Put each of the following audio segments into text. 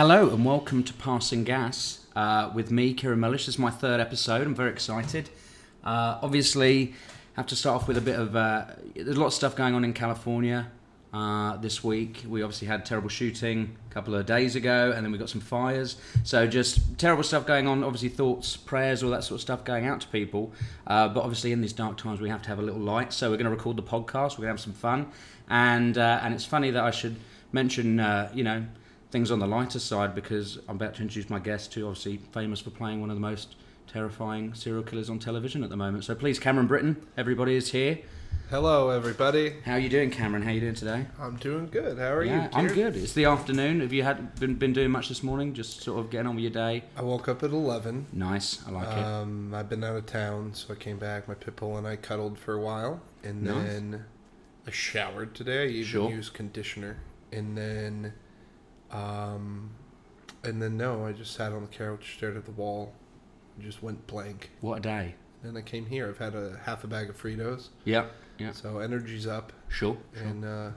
Hello and welcome to Passing Gas uh, with me, Kieran Mellish. This is my third episode. I'm very excited. Uh, obviously, have to start off with a bit of. Uh, there's a lot of stuff going on in California uh, this week. We obviously had terrible shooting a couple of days ago, and then we got some fires. So just terrible stuff going on. Obviously, thoughts, prayers, all that sort of stuff going out to people. Uh, but obviously, in these dark times, we have to have a little light. So we're going to record the podcast. We're going to have some fun, and uh, and it's funny that I should mention, you know things on the lighter side because I'm about to introduce my guest, who obviously famous for playing one of the most terrifying serial killers on television at the moment. So please, Cameron Britton, everybody is here. Hello, everybody. How are you doing, Cameron? How are you doing today? I'm doing good. How are yeah, you? I'm good. It's the afternoon. Have you had been, been doing much this morning? Just sort of getting on with your day. I woke up at 11. Nice. I like it. Um, I've been out of town, so I came back. My pit bull and I cuddled for a while, and Nice. then I showered today. I even Sure. used conditioner, and then, um, and then no, I just sat on the couch, stared at the wall, and just went blank. What a day. Then I came here. I've had a half a bag of Fritos, Yeah. Yeah. so energy's up, Sure. and uh,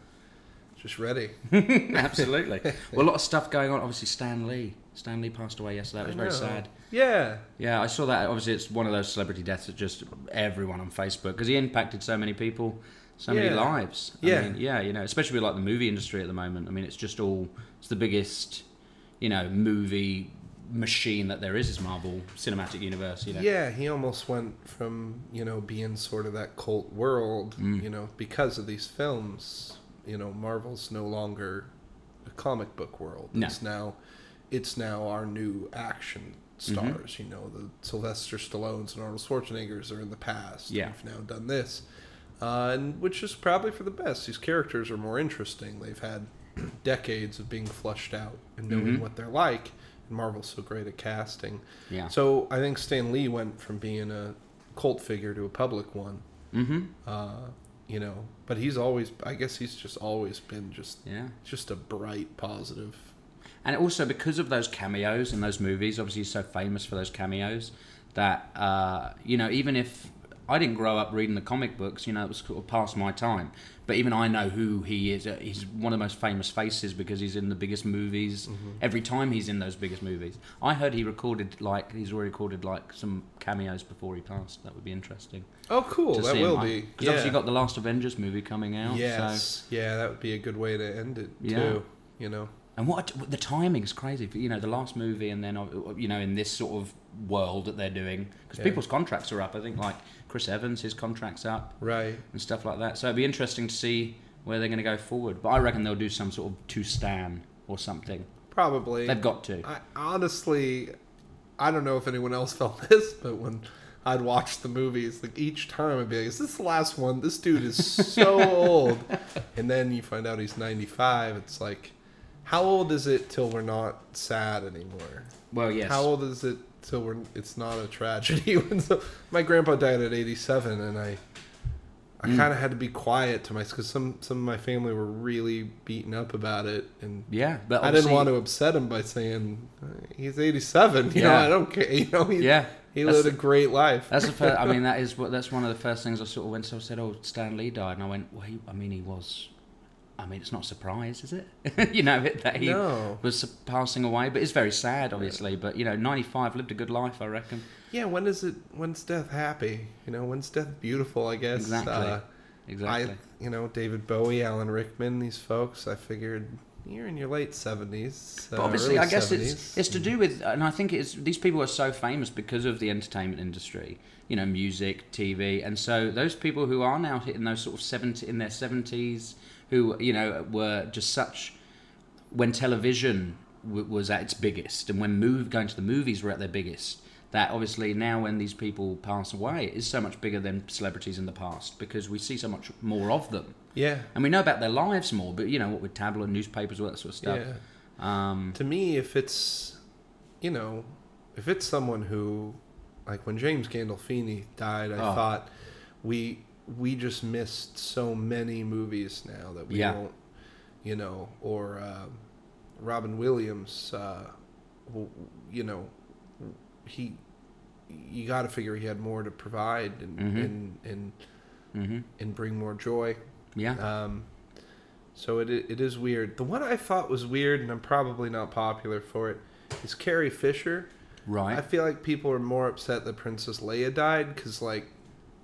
just ready. Absolutely. well, a lot of stuff going on. Obviously, Stan Lee. Stan Lee passed away yesterday. That was very sad. Yeah. Yeah, I saw that. Obviously, it's one of those celebrity deaths that just everyone on Facebook because he impacted so many people, so many lives. I Yeah. mean, yeah, you know, especially with like the movie industry at the moment. I mean, it's just all it's the biggest, you know, movie machine that there is is Marvel Cinematic Universe. You know, Yeah, he almost went from you know being sort of that cult world, Mm. you know, because of these films. You know, Marvel's no longer a comic book world. No. It's now, it's now our new action Mm-hmm. stars. You know, the Sylvester Stallones and Arnold Schwarzeneggers are in the past. Yeah. we've now done this, uh, and which is probably for the best. These characters are more interesting. They've had decades of being flushed out and knowing Mhm. what they're like. And Marvel's so great at casting. yeah. So I think Stan Lee went from being a cult figure to a public one. Mm-hmm. Uh, you know, but he's always I guess he's just always been just Yeah. just a bright positive. And also because of those cameos in those movies, obviously he's so famous for those cameos that uh, you know even if I didn't grow up reading the comic books, you know, it was sort of past my time. But even I know who he is. Uh, He's one of the most famous faces because he's in the biggest movies. Every time he's in those biggest movies, I heard he recorded like he's already recorded like some cameos before he passed. That would be interesting. Oh, cool! That will him. be because obviously you got the last Avengers movie coming out. So. yes, yeah, that would be a good way to end it Yeah. too. You know, And what the timing is crazy. You know, the last movie, and then uh, you know, in this sort of world that they're doing, because Yeah. people's contracts are up. I think like Chris Evans, his contract's up right? and stuff like that. So it'd be interesting to see where they're going to go forward. But I reckon they'll do some sort of to Stan or something. Probably. They've got to. I honestly, I don't know if anyone else felt this, but when I'd watch the movies, like each time I'd be like, "Is this the last one? This dude is so old." And then you find out he's ninety-five. It's like, how old is it till we're not sad anymore? Well, yes. How old is it till we're it's not a tragedy? When so, my grandpa died at eighty-seven, and I. I Mm. kind of had to be quiet to my because some some of my family were really beaten up about it, and Yeah, but I didn't want to upset him by saying uh, he's 87. You know, Yeah. I don't care. You know, he, Yeah, he That's lived a great life. That's the first. I mean, that is what. That's one of the first things I sort of went. So I said, "Oh, Stan Lee died," and I went, "Well, he, I mean, he was. I mean, it's not a surprise, is it? you know that he no. was passing away, but it's very sad, obviously. But you know, ninety-five lived a good life, I reckon. Yeah, when is it? When's death happy? You know, when's death beautiful? I guess. Exactly. Uh, Exactly. I, you know, David Bowie, Alan Rickman, these folks. I figured you're in your late 70s. But uh, obviously, I guess 70s. it's it's to do with, and I think it's these people are so famous because of the entertainment industry, you know, music, TV, and so those people who are now hitting those sort of seventy in their seventies, who you know were just such when television w- was at its biggest, and when move going to the movies were at their biggest. That obviously now, when these people pass away, it is so much bigger than celebrities in the past because we see so much more of them, Yeah. and we know about their lives more. But you know, what with tabloid newspapers, all that sort of stuff. Yeah. Um, to me, if it's, you know, if it's someone who, like when James Gandolfini died, I Oh. thought we we just missed so many movies now that we Yeah. won't, you know, or um Robin Williams, uh, you know, he, you got to figure he had more to provide and Mhm. and and hmm and bring more joy. Yeah. Um, So it it is weird. The one I thought was weird, and I'm probably not popular for it, is Carrie Fisher. Right. I feel like people are more upset that Princess Leia died because, like,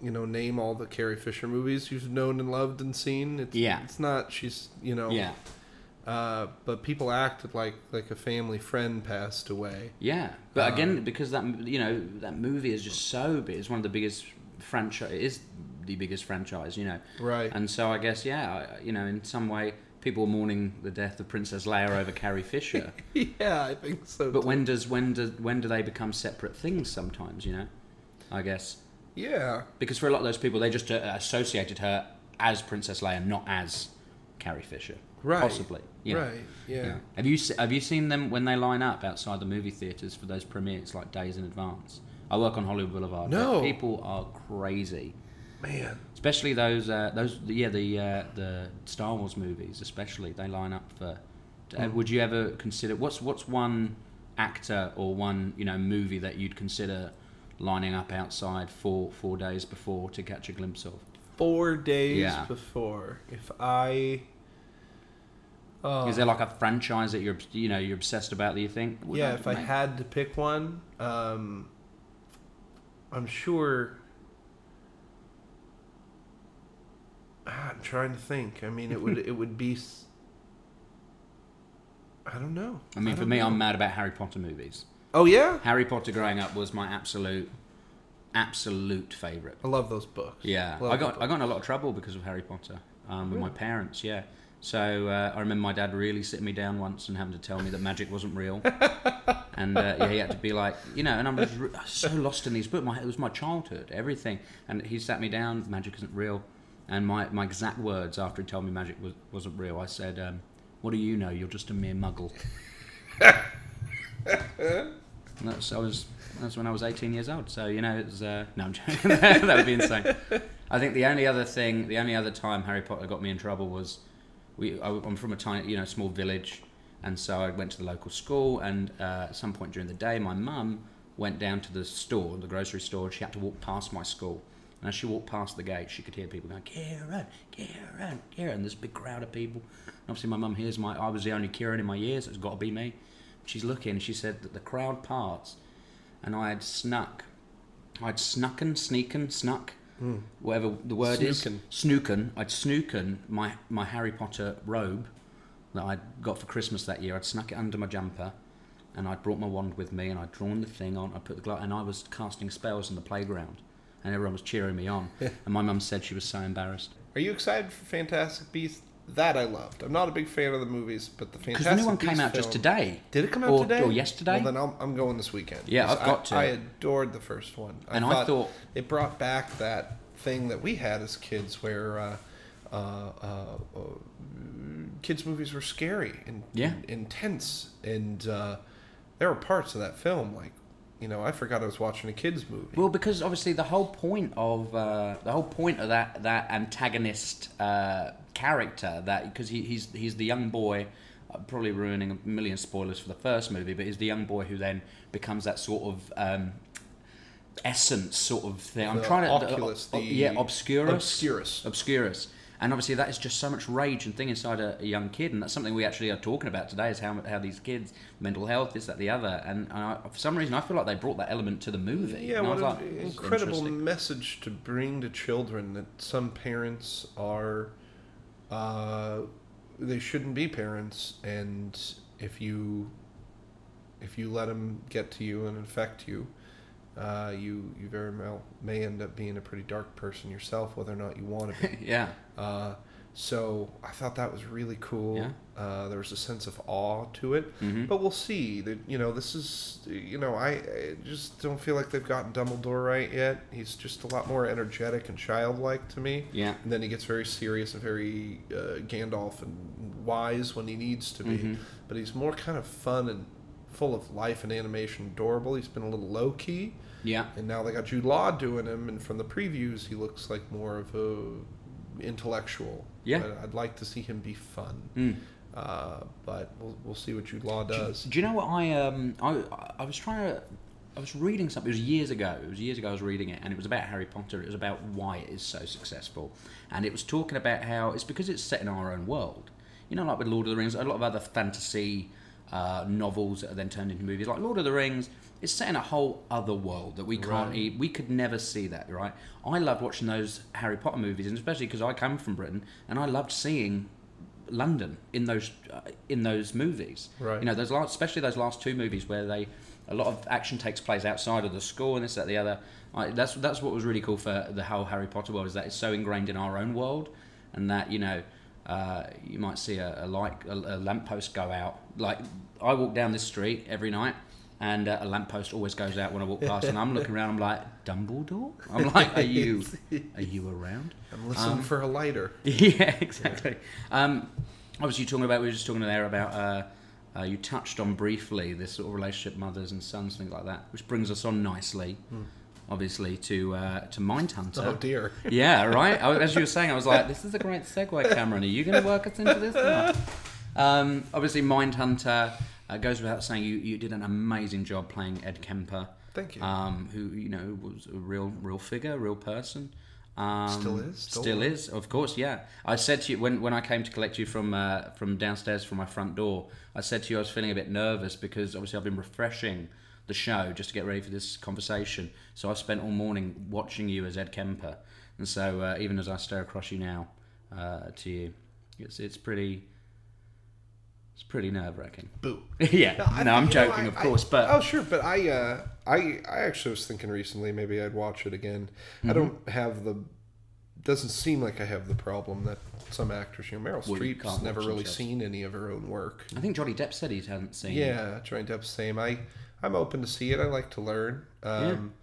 you know, name all the Carrie Fisher movies you've known and loved and seen. It's, Yeah. It's not. She's you know. yeah. Uh, but people acted like like a family friend passed away. Yeah, but Um, again, because that you know that movie is just so big, it's one of the biggest franchise. It is the biggest franchise, you know. Right. And so I guess yeah, you know, in some way, people mourning the death of Princess Leia over Carrie Fisher. yeah, I think so. but too. when does when do when do they become separate things? Sometimes, you know, I guess Yeah. because for a lot of those people, they just uh, associated her as Princess Leia, not as Carrie Fisher. Right. Possibly. Know. Right. Yeah. Have you se- have you seen them when they line up outside the movie theaters for those premieres like days in advance? I work on Hollywood Boulevard. No. people are crazy, Man. especially those uh, those yeah the uh, the Star Wars movies. Especially they line up for. Uh, Hmm. would you ever consider what's what's one actor or one you know movie that you'd consider lining up outside four four days before to catch a glimpse of? Four days Yeah. before, if I. Oh. Is there like a franchise that you're you know you're obsessed about that you think? would yeah, that if I make- had to pick one, um, I'm sure. Ah, I'm trying to think. I mean, it would it would be. s- I don't know. I mean, for me, know. I'm mad about Harry Potter movies. Oh yeah, Harry Potter growing up was my absolute, absolute favourite. I love those books. Yeah, Love I got I got in a lot of trouble because of Harry Potter um, with my parents. Yeah, so uh, I remember my dad really sitting me down once and having to tell me that magic wasn't real, and uh, yeah, he had to be like, you know, and I was re- so lost in these books. My, it was my childhood, everything, and he sat me down. Magic isn't real, and my, my exact words after he told me magic was, wasn't real, I said, um, "What do you know? You're just a mere muggle." That's I was that's when I was 18 years old. So you know, it was uh, no, I'm joking. that would be insane. I think the only other thing, the only other time Harry Potter got me in trouble was we. I, I'm from a tiny, you know, small village, and so I went to the local school. And uh, at some point during the day, my mum went down to the store, the grocery store. and She had to walk past my school. And as she walked past the gate, she could hear people going, Kieran, Kieran, Kieran, and this big crowd of people. And obviously, my mum hears my, I was the only Kieran in my years, so it's got to be me. She's looking, and she said that the crowd parts, and I had snuck, I'd snucken, sneaken, snuck, hmm. whatever the word Snooken. is, snooken. I'd snooken my my Harry Potter robe that I'd got for Christmas that year. I'd snuck it under my jumper, and I'd brought my wand with me, and I'd drawn the thing on. I put the glove, and I was casting spells in the playground, and everyone was cheering me on. and my mum said she was so embarrassed Are you excited for Fantastic Beasts? That I loved. I'm not a big fan of the movies, but the because Fantastic the new one came out just today. Did it come out or, today or yesterday? Well, then I'll, I'm going this weekend. Yeah, I've got to. I, I adored the first one, And I thought- it brought back that thing that we had as kids, where uh, uh, uh, uh, kids' movies were scary and, Yeah. and intense, and uh, there were parts of that film like, you know, I forgot I was watching a kids' movie. Well, because obviously the whole point of uh, the whole point of that that antagonist uh, character that because he, he's he's the young boy, uh, probably ruining a million spoilers for the first movie, but he's the young boy who then becomes that sort of um, essence sort of thing. I'm The trying to Oculus, uh, the yeah, obscurus, Obscurus. obscurus. And obviously, that is just so much rage and thing inside a, a young kid, and that's something we actually are talking about today. Is how how these kids, mental health, this, that, the other, and I, for some reason, I feel like they brought that element to the movie. Yeah, and I what was an like, "This incredible message to bring to children that some parents are, uh, they shouldn't be parents, and if you, if you let them get to you and infect you, uh, you you very well may end up being a pretty dark person yourself, whether or not you want to be. yeah, Uh, so I thought that was really cool. Yeah. Uh, there was a sense of awe to it, Mhm. but we'll see. That you know, this is you know, I, I just don't feel like they've gotten Dumbledore right yet. He's just a lot more energetic and childlike to me. yeah, And then he gets very serious and very uh, Gandalf and wise when he needs to be. Mhm. But he's more kind of fun and full of life and animation, adorable. He's been a little low key. yeah. And now they got Jude Law doing him, and from the previews, he looks like more of a intellectual. Yeah. But I'd like to see him be fun. Mm. Uh, but we'll, we'll see what Jude Law does. Do you know what I um I I was trying to I was reading something. It was years ago. It was years ago. I was reading it, and it was about Harry Potter. It was about why it is so successful, and it was talking about how it's because it's set in our own world. you know, like with Lord of the Rings, a lot of other fantasy uh, novels that are then turned into movies, like Lord of the Rings. It's set in a whole other world that we can't. Right. e- We could never see that, right? I loved watching those Harry Potter movies, and especially because I come from Britain, and I loved seeing London in those uh, in those movies. Right. You know, those last, especially those last two movies where they a lot of action takes place outside of the school and this that the other. I, that's that's what was really cool for the whole Harry Potter world is that it's so ingrained in our own world, and that you know. Uh, you might see a, a light, a, a lamppost go out. Like I walk down this street every night, and uh, a lamppost always goes out when I walk past, and I'm looking around. I'm like, Dumbledore. I'm like, are you, are you around? I'm listening Um, for a lighter. yeah, exactly. Um, obviously, talking about we were just talking there about uh, uh, you touched on briefly this sort of relationship, mothers and sons, things like that, which brings us on nicely, obviously to uh, to Mindhunter. Oh dear. Yeah, right. I, as you were saying, I was like, "This is a great segue, Cameron. Are you going to work us into this?" Or? Um, obviously, Mindhunter uh, goes without saying. You, you did an amazing job playing Ed Kemper, Thank you. um, who you know was a real real figure, real person. Um, Still is, Still, still is, of course. Yeah. I said to you when, when I came to collect you from uh, from downstairs from my front door. I said to you I was feeling a bit nervous because obviously I've been refreshing the show just to get ready for this conversation. So I've spent all morning watching you as Ed Kemper, and so uh, even as I stare across you now uh, to you, it's it's pretty. It's pretty nerve wracking. Boo. yeah, no, I- I'm you know, joking, I- of I- course, but oh sure, but I uh, I I actually was thinking recently maybe I'd watch it again. Mm-hmm. I don't have the doesn't seem like I have the problem that some actors. You know, Meryl Well, Streep's never really seen any of her own work. I think Johnny Depp said he hadn't seen. Yeah, Johnny Depp's same. I I'm open to see it. I like to learn. Um,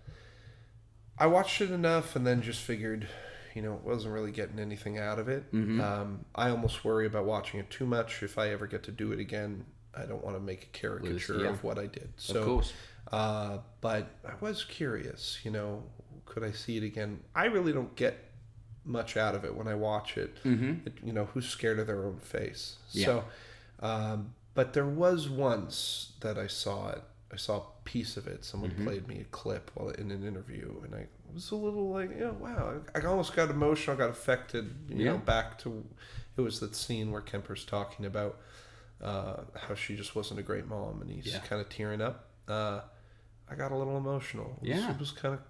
I watched it enough and then just figured, you know, it wasn't really getting anything out of it. Mm-hmm. Um, I almost worry about watching it too much. If I ever get to do it again, I don't want to make a caricature yeah. of what I did. So, of course. uh, but I was curious, you know, could I see it again? I really don't get much out of it when I watch it. Mm-hmm. It- you know, who's scared of their own face? Yeah. So, um, but there was once that I saw it. I saw a piece of it. Someone Mm-hmm. played me a clip while in an interview, and I was a little like, know, wow. I almost got emotional, I got affected. You Yeah. know, back to it was that scene where Kemper's talking about uh, how she just wasn't a great mom, and he's Yeah. kind of tearing up. Uh, I got a little emotional. It was, Yeah. it was kind of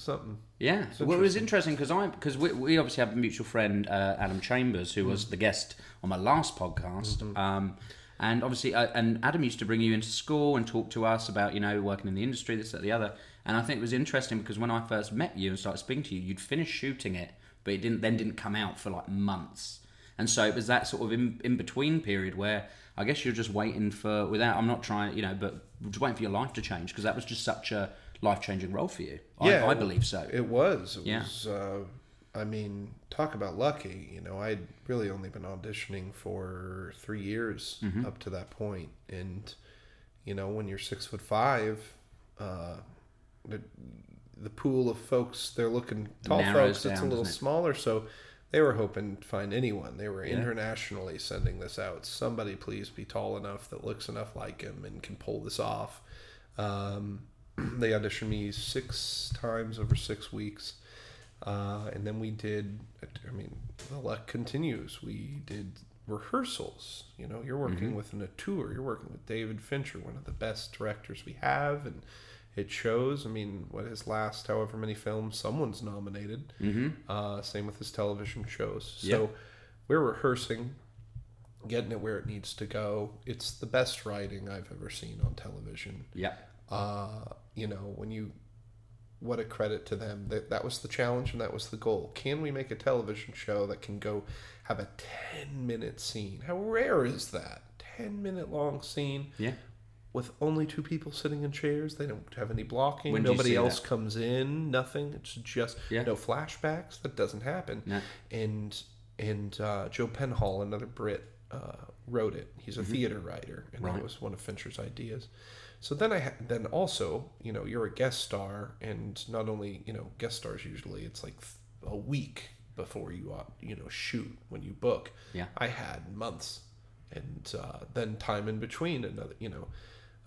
something. Yeah, It's well, it was interesting because I because we, we obviously have a mutual friend uh, Adam Chambers who was the guest on my last podcast, um, and obviously uh, and Adam used to bring you into school and talk to us about you know working in the industry this that the other, and I think it was interesting because when I first met you and started speaking to you, you'd finished shooting it, but it didn't then didn't come out for like months, and so it was that sort of in, in between period where I guess you're just waiting for without I'm not trying you know but just waiting for your life to change because that was just such a life changing role for you. Yeah, I, I believe so. It was. It Yeah. was. Uh, I mean, talk about lucky. You know, I'd really only been auditioning for three years Mm-hmm. up to that point, and you know, when you're six foot five, uh, the the pool of folks they're looking tall Narrows folks. It's a little it? smaller, so. They were hoping to find anyone. They were Yeah. internationally sending this out. Somebody, please be tall enough that looks enough like him and can pull this off. Um, they auditioned me six times over six weeks. Uh, and then we did, I mean, the luck continues. We did rehearsals. You know, you're working with an auteur, you're working with David Fincher, one of the best directors we have. And it shows. I mean, what his last however many films, someone's nominated. Mm-hmm. Uh, same with his television shows. So we're rehearsing, getting it where it needs to go. It's the best writing I've ever seen on television Yeah. uh, you know, when you, what a credit to them. That, that was the challenge and that was the goal. Can we make a television show that can go have a 10 minute scene? How rare is that? 10 minute long scene Yeah. with only two people sitting in chairs. They don't have any blocking. When Nobody else that? comes in. Nothing. It's just Yeah. no flashbacks. That doesn't happen. And and uh, Joe Penhall, another Brit, uh, wrote it. He's a theater writer, and Mm-hmm. Right. that was one of Fincher's ideas. So then I ha- then also you know you're a guest star, and not only you know guest stars usually it's like th- a week before you uh, you know shoot when you book. Yeah. I had months, and uh, then time in between another you know.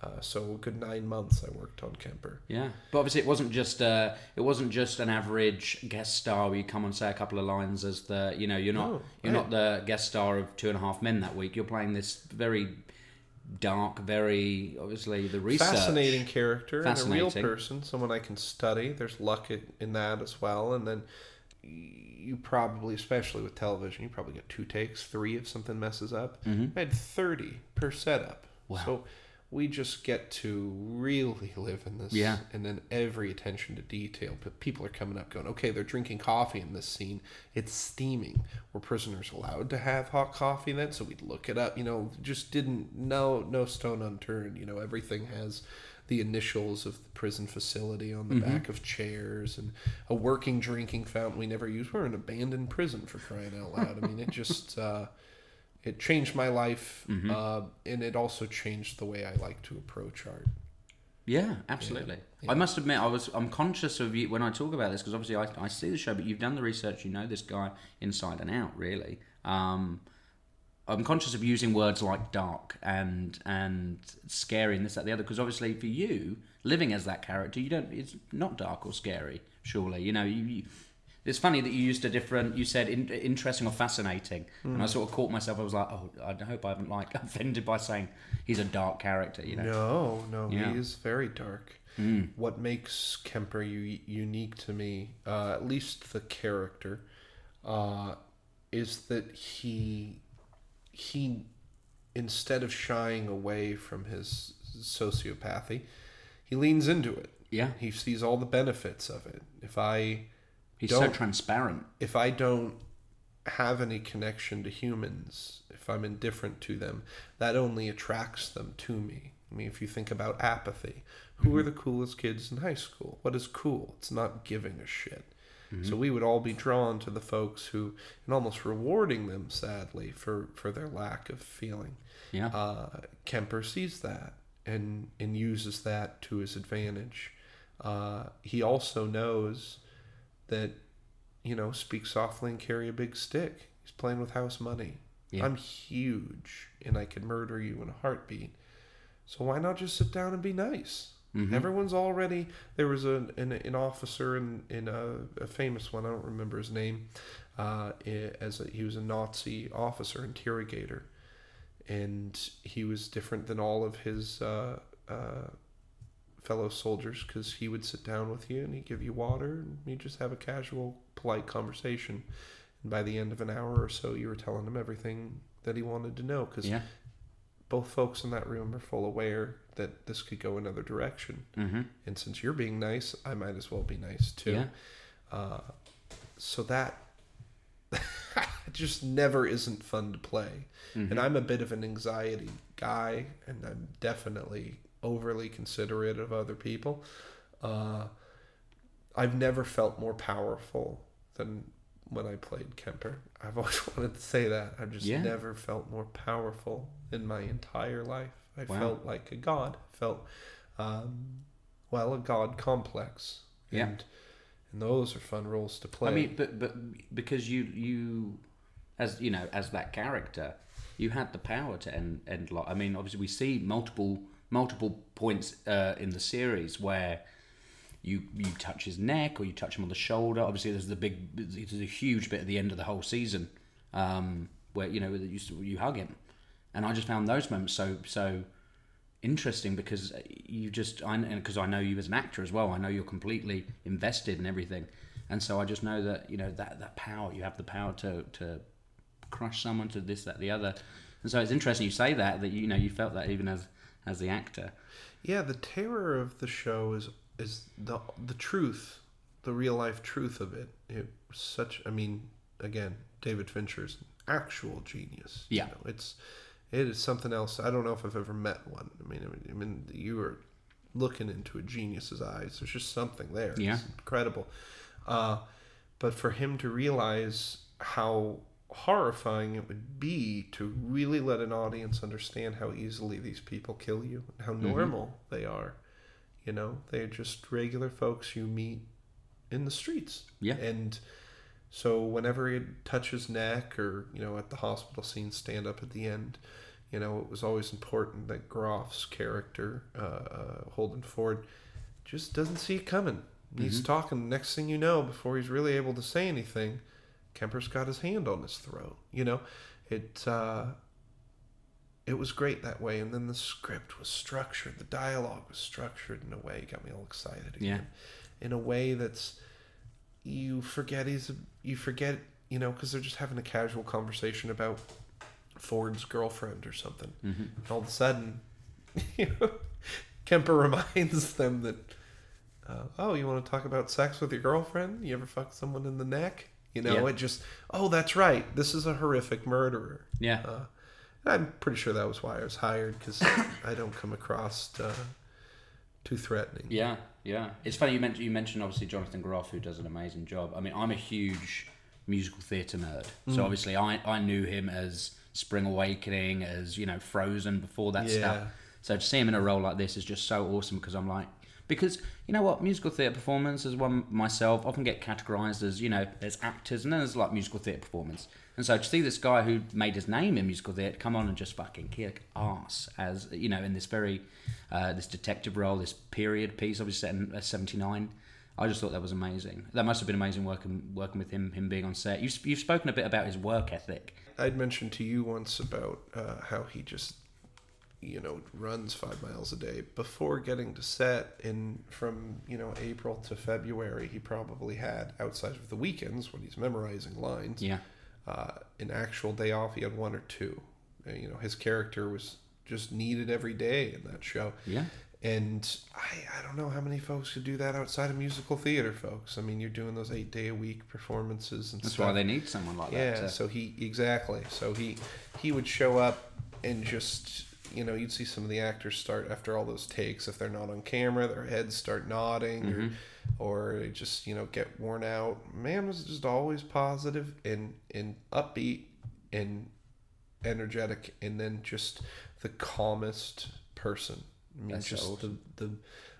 Uh, so a good nine months I worked on Kemper. Yeah, but obviously it wasn't just uh, it wasn't just an average guest star where you come and say a couple of lines as the you know you're not No, you're right. not the guest star of Two and a Half Men that week. You're playing this very dark, very obviously the research. Fascinating character and a real person, someone I can study. There's luck in, that as well. And then you probably, especially with television, you probably get two takes, three if something messes up. Mm-hmm. I had 30 per setup. Wow. So we just get to really live in this. Yeah. And then every attention to detail. But people are coming up going, okay, they're drinking coffee in this scene. It's steaming. Were prisoners allowed to have hot coffee then? So we'd look it up. You know, just didn't, no, no stone unturned. You know, everything has the initials of the prison facility on the back of chairs and a working drinking fountain we never used. We're an abandoned prison for crying out loud. I mean, it just, uh, it changed my life, uh, and it also changed the way I like to approach art. Yeah, absolutely. I must admit, I was I'm conscious of you when I talk about this because obviously I, I see the show, but you've done the research. You know this guy inside and out, really. Um, I'm conscious of using words like dark and and scary and this that the other because obviously for you living as that character, you don't it's not dark or scary. Surely, you know you. you it's funny that you used a different. You said in, interesting or fascinating, and I sort of caught myself. I was like, "Oh, I hope I haven't like offended by saying he's a dark character." You know, No, no, Yeah. he is very dark. What makes Kemper u- unique to me, uh, at least the character, uh, is that he he instead of shying away from his sociopathy, he leans into it. yeah, He sees all the benefits of it. If I he's so transparent. if I don't have any connection to humans, if I'm indifferent to them, that only attracts them to me. I mean, if you think about apathy, who are the coolest kids in high school? What is cool? It's not giving a shit. So we would all be drawn to the folks who, and almost rewarding them, sadly, for, for their lack of feeling. Yeah. Uh, Kemper sees that and and uses that to his advantage. Uh, he also knows that you know speak softly and carry a big stick. He's playing with house money. Yeah. I'm huge and I can murder you in a heartbeat. So why not just sit down and be nice? Mm-hmm. Everyone's already there was an an, an officer in in a, a famous one I don't remember his name uh, as a, he was a Nazi officer interrogator and he was different than all of his uh, uh, fellow soldiers because he would sit down with you and he'd give you water and you just have a casual, polite conversation. And by the end of an hour or so, you were telling him everything that he wanted to know because Yeah. both folks in that room are full aware that this could go another direction. Mm-hmm. And since you're being nice, I might as well be nice too. Yeah. Uh, so that just never isn't fun to play. Mm-hmm. And I'm a bit of an anxiety guy, and I'm definitely overly considerate of other people. Uh, I've never felt more powerful than when I played Kemper. I've always wanted to say that. I've just Yeah. never felt more powerful in my entire life. I Wow. felt like a god. Felt, um, well, a god complex. Yeah. And, and those are fun roles to play. I mean, but but because you you, as you know, as that character, you had the power to end end lot. I mean, obviously, we see multiple multiple points uh, in the series where you you touch his neck or you touch him on the shoulder. Obviously, there's the big, there's a huge bit at the end of the whole season um, where you know you you hug him, and I just found those moments so so interesting because you just I because I know you as an actor as well. I know you're completely invested in everything, and so I just know that you know that that power you have the power to to crush someone to this that the other, and so it's interesting you say that that you know you felt that even as as the actor. Yeah, the terror of the show is is the the truth, the real life truth of it. It was such. I mean, again, David Fincher's an actual genius. Yeah. you know, it's it is something else. I don't know if I've ever met one. I mean, I mean, I mean you were looking into a genius's eyes. There's just something there. Yeah. it's incredible. Uh, but for him to realize how horrifying it would be to really let an audience understand how easily these people kill you and how normal they are. You know, they're just regular folks you meet in the streets. Yeah. And so whenever it touches touch neck or, you know, at the hospital scene, stand up at the end, You know, it was always important that Groff's character, uh, uh, Holden Ford, just doesn't see it coming. He's Mm-hmm. talking. Next thing you know, before he's really able to say anything, Kemper's got his hand on his throat. You know, it uh, it was great that way. And then the script was structured. The dialogue was structured in a way got me all excited again. In a way that's you forget he's a, you forget you know because they're just having a casual conversation about Ford's girlfriend or something. Mm-hmm. And all of a sudden, you know, Kemper reminds them that, uh, oh, you want to talk about sex with your girlfriend? You ever fuck someone in the neck? You know, Yeah. it just, oh, that's right. This is a horrific murderer. Yeah. Uh, I'm pretty sure that was why I was hired because I don't come across uh, too threatening. Yeah, yeah. It's funny you mentioned you mentioned obviously Jonathan Groff, who does an amazing job. I mean, I'm a huge musical theatre nerd, Mm. so obviously I I knew him as Spring Awakening, as you know Frozen before that Yeah. stuff. So to see him in a role like this is just so awesome because I'm like. Because you know what, musical theatre performance as one myself often get categorised as you know there's actors and then there's like musical theatre performance, and so to see this guy who made his name in musical theatre come on and just fucking kick ass as you know in this very uh, this detective role, this period piece, obviously set in uh, '79. I just thought that was amazing. That must have been amazing working working with him, him being on set. You've, you've spoken a bit about his work ethic. I'd mentioned to you once about uh, how he just, you know, runs five miles a day. Before getting to set, in from you know April to February, he probably had outside of the weekends when he's memorizing lines, Yeah, uh, an actual day off. He had one or two. Uh, you know, his character was just needed every day in that show. yeah, And I, I don't know how many folks could do that outside of musical theater, folks. I mean, you're doing those eight day a week performances and that's stuff why they need someone like yeah that. to- so he exactly so he he would show up and just you know you'd see some of the actors start after all those takes if they're not on camera their heads start nodding Mm-hmm. or or they just you know get worn out man was just always positive and and upbeat and energetic and then just the calmest person i mean That's just awesome. the the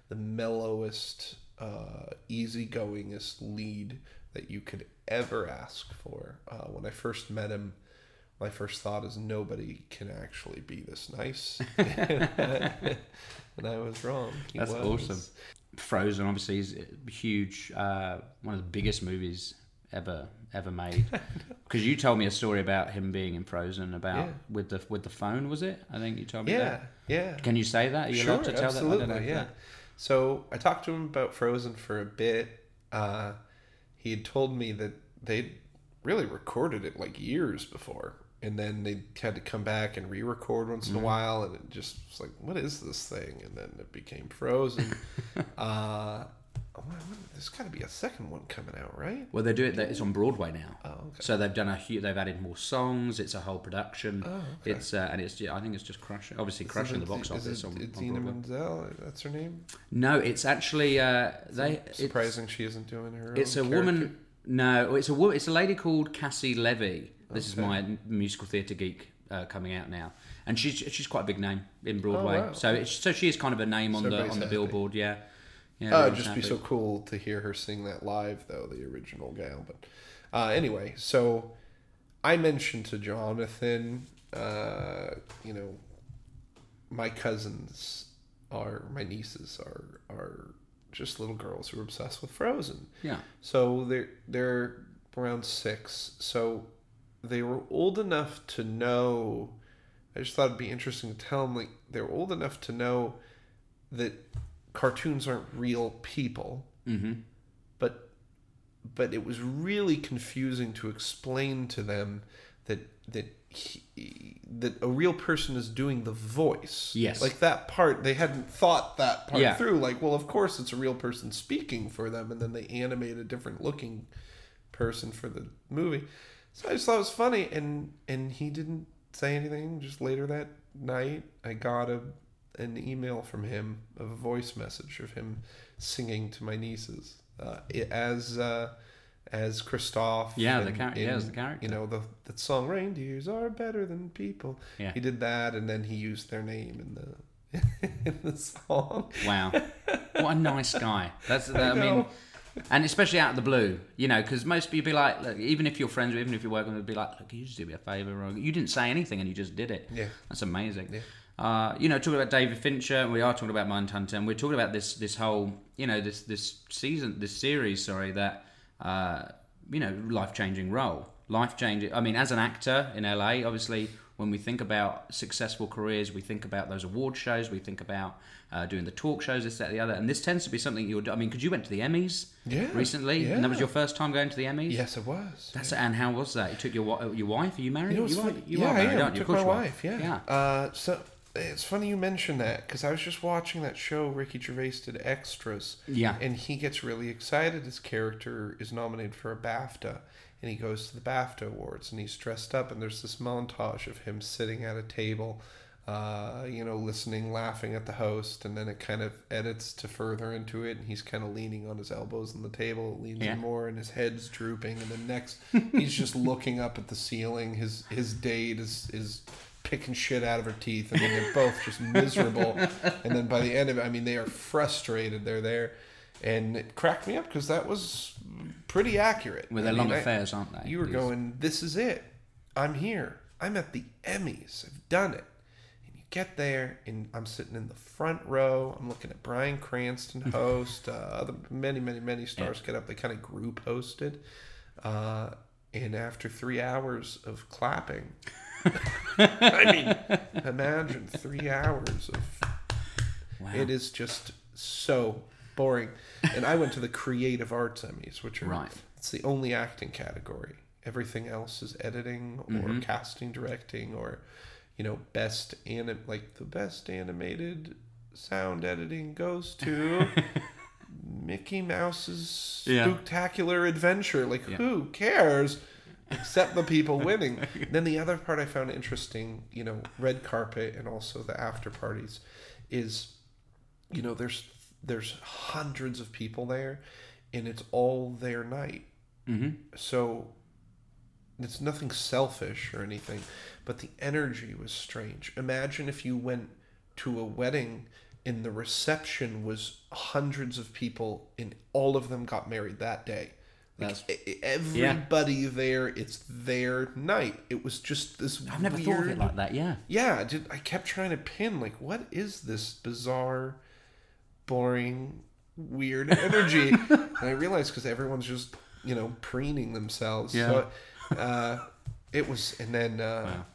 the mellowest uh easygoingest lead that you could ever ask for uh, when i first met him my first thought is nobody can actually be this nice and i was wrong He That's was. awesome. Frozen obviously is huge, uh, one of the biggest movies ever ever made. Because you told me a story about him being in Frozen about Yeah. with the with the phone, was it? I think you told me yeah that. yeah Can you say that? Are you sure, allowed to tell absolutely, that? I don't know if yeah. that- So I talked to him about Frozen for a bit. Uh, he had told me that they'd really recorded it like years before, and then they had to come back and re-record once Mm-hmm. in a while, and it just was like, "What is this thing?" And then it became Frozen. uh, oh, there's got to be a second one coming out, right? Well, they do it. It's on Broadway now. Oh, okay. So they've done a huge They've added more songs. It's a whole production. Oh, okay. It's uh, and it's yeah, I think it's just crushing. Obviously, crushing the box Is office it on, on Idina Broadway. Menzel? That's her name. No, it's actually uh, they. It's, Surprising she isn't doing her. it's a own woman. No, it's a wo- it's a lady called Caissie Levy. This is my musical theatre geek uh, coming out now, and she's she's quite a big name in Broadway. Oh, wow. So it's, so she is kind of a name on So the on the happy. billboard. Yeah. Yeah. Oh, it'd just be so cool to hear her sing that live, though, the original gal. But uh, anyway, so I mentioned to Jonathan, uh, you know, my cousins are, my nieces are, are just little girls who are obsessed with Frozen. Yeah. So they're they're around six. So they were old enough to know. I just thought it'd be interesting to tell them like they're old enough to know that cartoons aren't real people, Mm-hmm. but but it was really confusing to explain to them that that he, that a real person is doing the voice. Yes. like that part they hadn't thought that part Yeah. through. Like, well, of course it's a real person speaking for them, and then they animate a different looking person for the movie. So I just thought it was funny, and and he didn't say anything. Just later that night, I got a an email from him of a voice message of him singing to my nieces uh, as uh, as Kristoff. Yeah, the in- yeah, as the character. You know the the song "Reindeers are better than people." Yeah. He did that, and then he used their name in the in the song. Wow. what a nice guy. That's. I, I mean. And especially out of the blue, you know, because most people you'd be like, look, even if you're friends, even if you're working, would be like, look, you just do me a favor, or you didn't say anything and you just did it. Yeah. that's amazing. Yeah. Uh, you know, talking about David Fincher, and we are talking about Mindhunter, and we're talking about this this whole, you know, this this season, this series, sorry, that uh, you know, life changing role, life changing. I mean, as an actor in LA, obviously, when we think about successful careers, we think about those award shows, we think about uh, doing the talk shows, this, that, the other, and this tends to be something you're. I mean, because you went to the Emmys Yeah, recently, and that was your first time going to the Emmys. Yes, it was. That's and how was that? You took your your wife? Are you married? You know, you are, you yeah, are married, I you? Took my wife. Yeah. Yeah. Uh, so it's funny you mention that because I was just watching that show Ricky Gervais did extras. Yeah. And he gets really excited. His character is nominated for a BAFTA, and he goes to the BAFTA awards, and he's dressed up, and there's this montage of him sitting at a table. Uh, you know, listening, laughing at the host, and then it kind of edits to further into it, and he's kind of leaning on his elbows on the table, leaning Yeah. more, and his head's drooping, and then next he's just looking up at the ceiling. His his date is is picking shit out of her teeth, I mean, they're both just miserable. And then by the end of it, I mean, they are frustrated. They're there, and it cracked me up because that was pretty accurate. With I their long affairs, aren't they? You were These- going, this is it. I'm here. I'm at the Emmys. I've done it. Get there, and I'm sitting in the front row. I'm looking at Bryan Cranston host. uh, other many, many, many stars get up. They kind of group hosted. Uh, and after three hours of clapping, I mean, imagine three hours of Wow. it is just so boring. And I went to the creative arts Emmys, which are Right. it's the only acting category. Everything else is editing or Mm-hmm. casting, directing, or you know, best anim like the best animated sound editing goes to Mickey Mouse's Yeah. Spooktacular Adventure. Like Yeah. who cares? Except the people winning. then the other part I found interesting, you know, red carpet and also the after parties, is, you know, there's there's hundreds of people there, and it's all their night. Mhm. So it's nothing selfish or anything, but the energy was strange. Imagine if you went to a wedding and the reception was hundreds of people and all of them got married that day. Like That's- everybody there, it's their night. It was just this. I've never weird, thought of it like that. Yeah. yeah, I, did, I kept trying to pin like what is this bizarre, boring, weird energy? and I realized because everyone's just you know preening themselves. So, uh, it was, and then uh, Wow.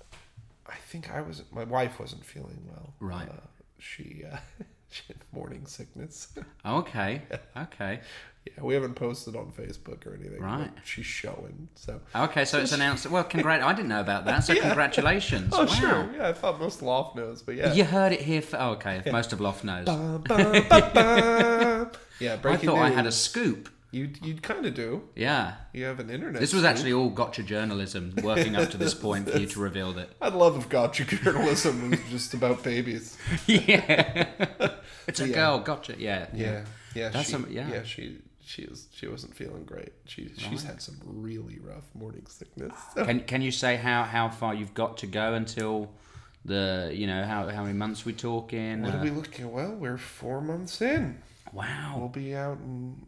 I think I was. My wife wasn't feeling well. Right. Uh, she uh, she had morning sickness. Okay. Okay. yeah, we haven't posted on Facebook or anything. Right. She's showing. So. Okay. So it's announced. Well, congrat. I didn't know about that. So congratulations. Oh wow. sure. Yeah, I thought most loft knows, but yeah. You heard it here. For, oh, okay. Most of Loft knows. Bum, bum, bum. Yeah, I breaking thought I had a scoop. You you kind of do. Yeah. You have an internet. This was scoop. actually all gotcha journalism working up to this point for you to reveal that. I'd love if gotcha journalism was just about babies. Yeah. it's a Yeah. girl. Gotcha. Yeah. Yeah, yeah. That's she, some- yeah. yeah. She she is she wasn't feeling great. She she's had some really rough morning sickness. Can Can you say how how far you've got to go until the you know how how many months we talking? What Uh, are we looking at? Well, we're four months in. Wow. We'll be out in.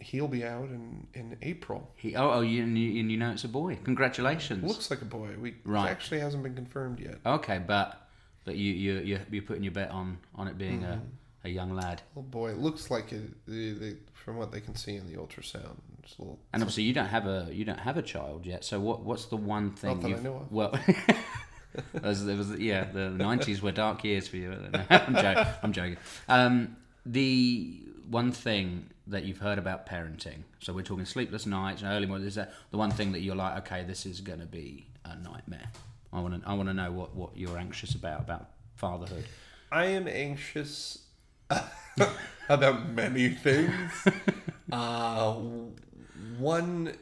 He'll be out in in April. He, oh, oh, you, and you and you know it's a boy. Congratulations. Looks like a boy. We Right. actually hasn't been confirmed yet. Okay, but but you you you you're putting your bet on on it being Mm-hmm. a, a young lad. Oh boy, it looks like it. From what they can see in the ultrasound, little. And obviously you don't have a you don't have a child yet. So what what's the one thing Not that I you've know of. well. As there was, yeah, the nineties were dark years for you. I'm joking. I'm joking. Um, the one thing that you've heard about parenting. So we're talking sleepless nights and early mornings. Is that the one thing that you're like, okay, this is going to be a nightmare? I want to. I want to know what what you're anxious about about fatherhood. I am anxious about many things. uh, one,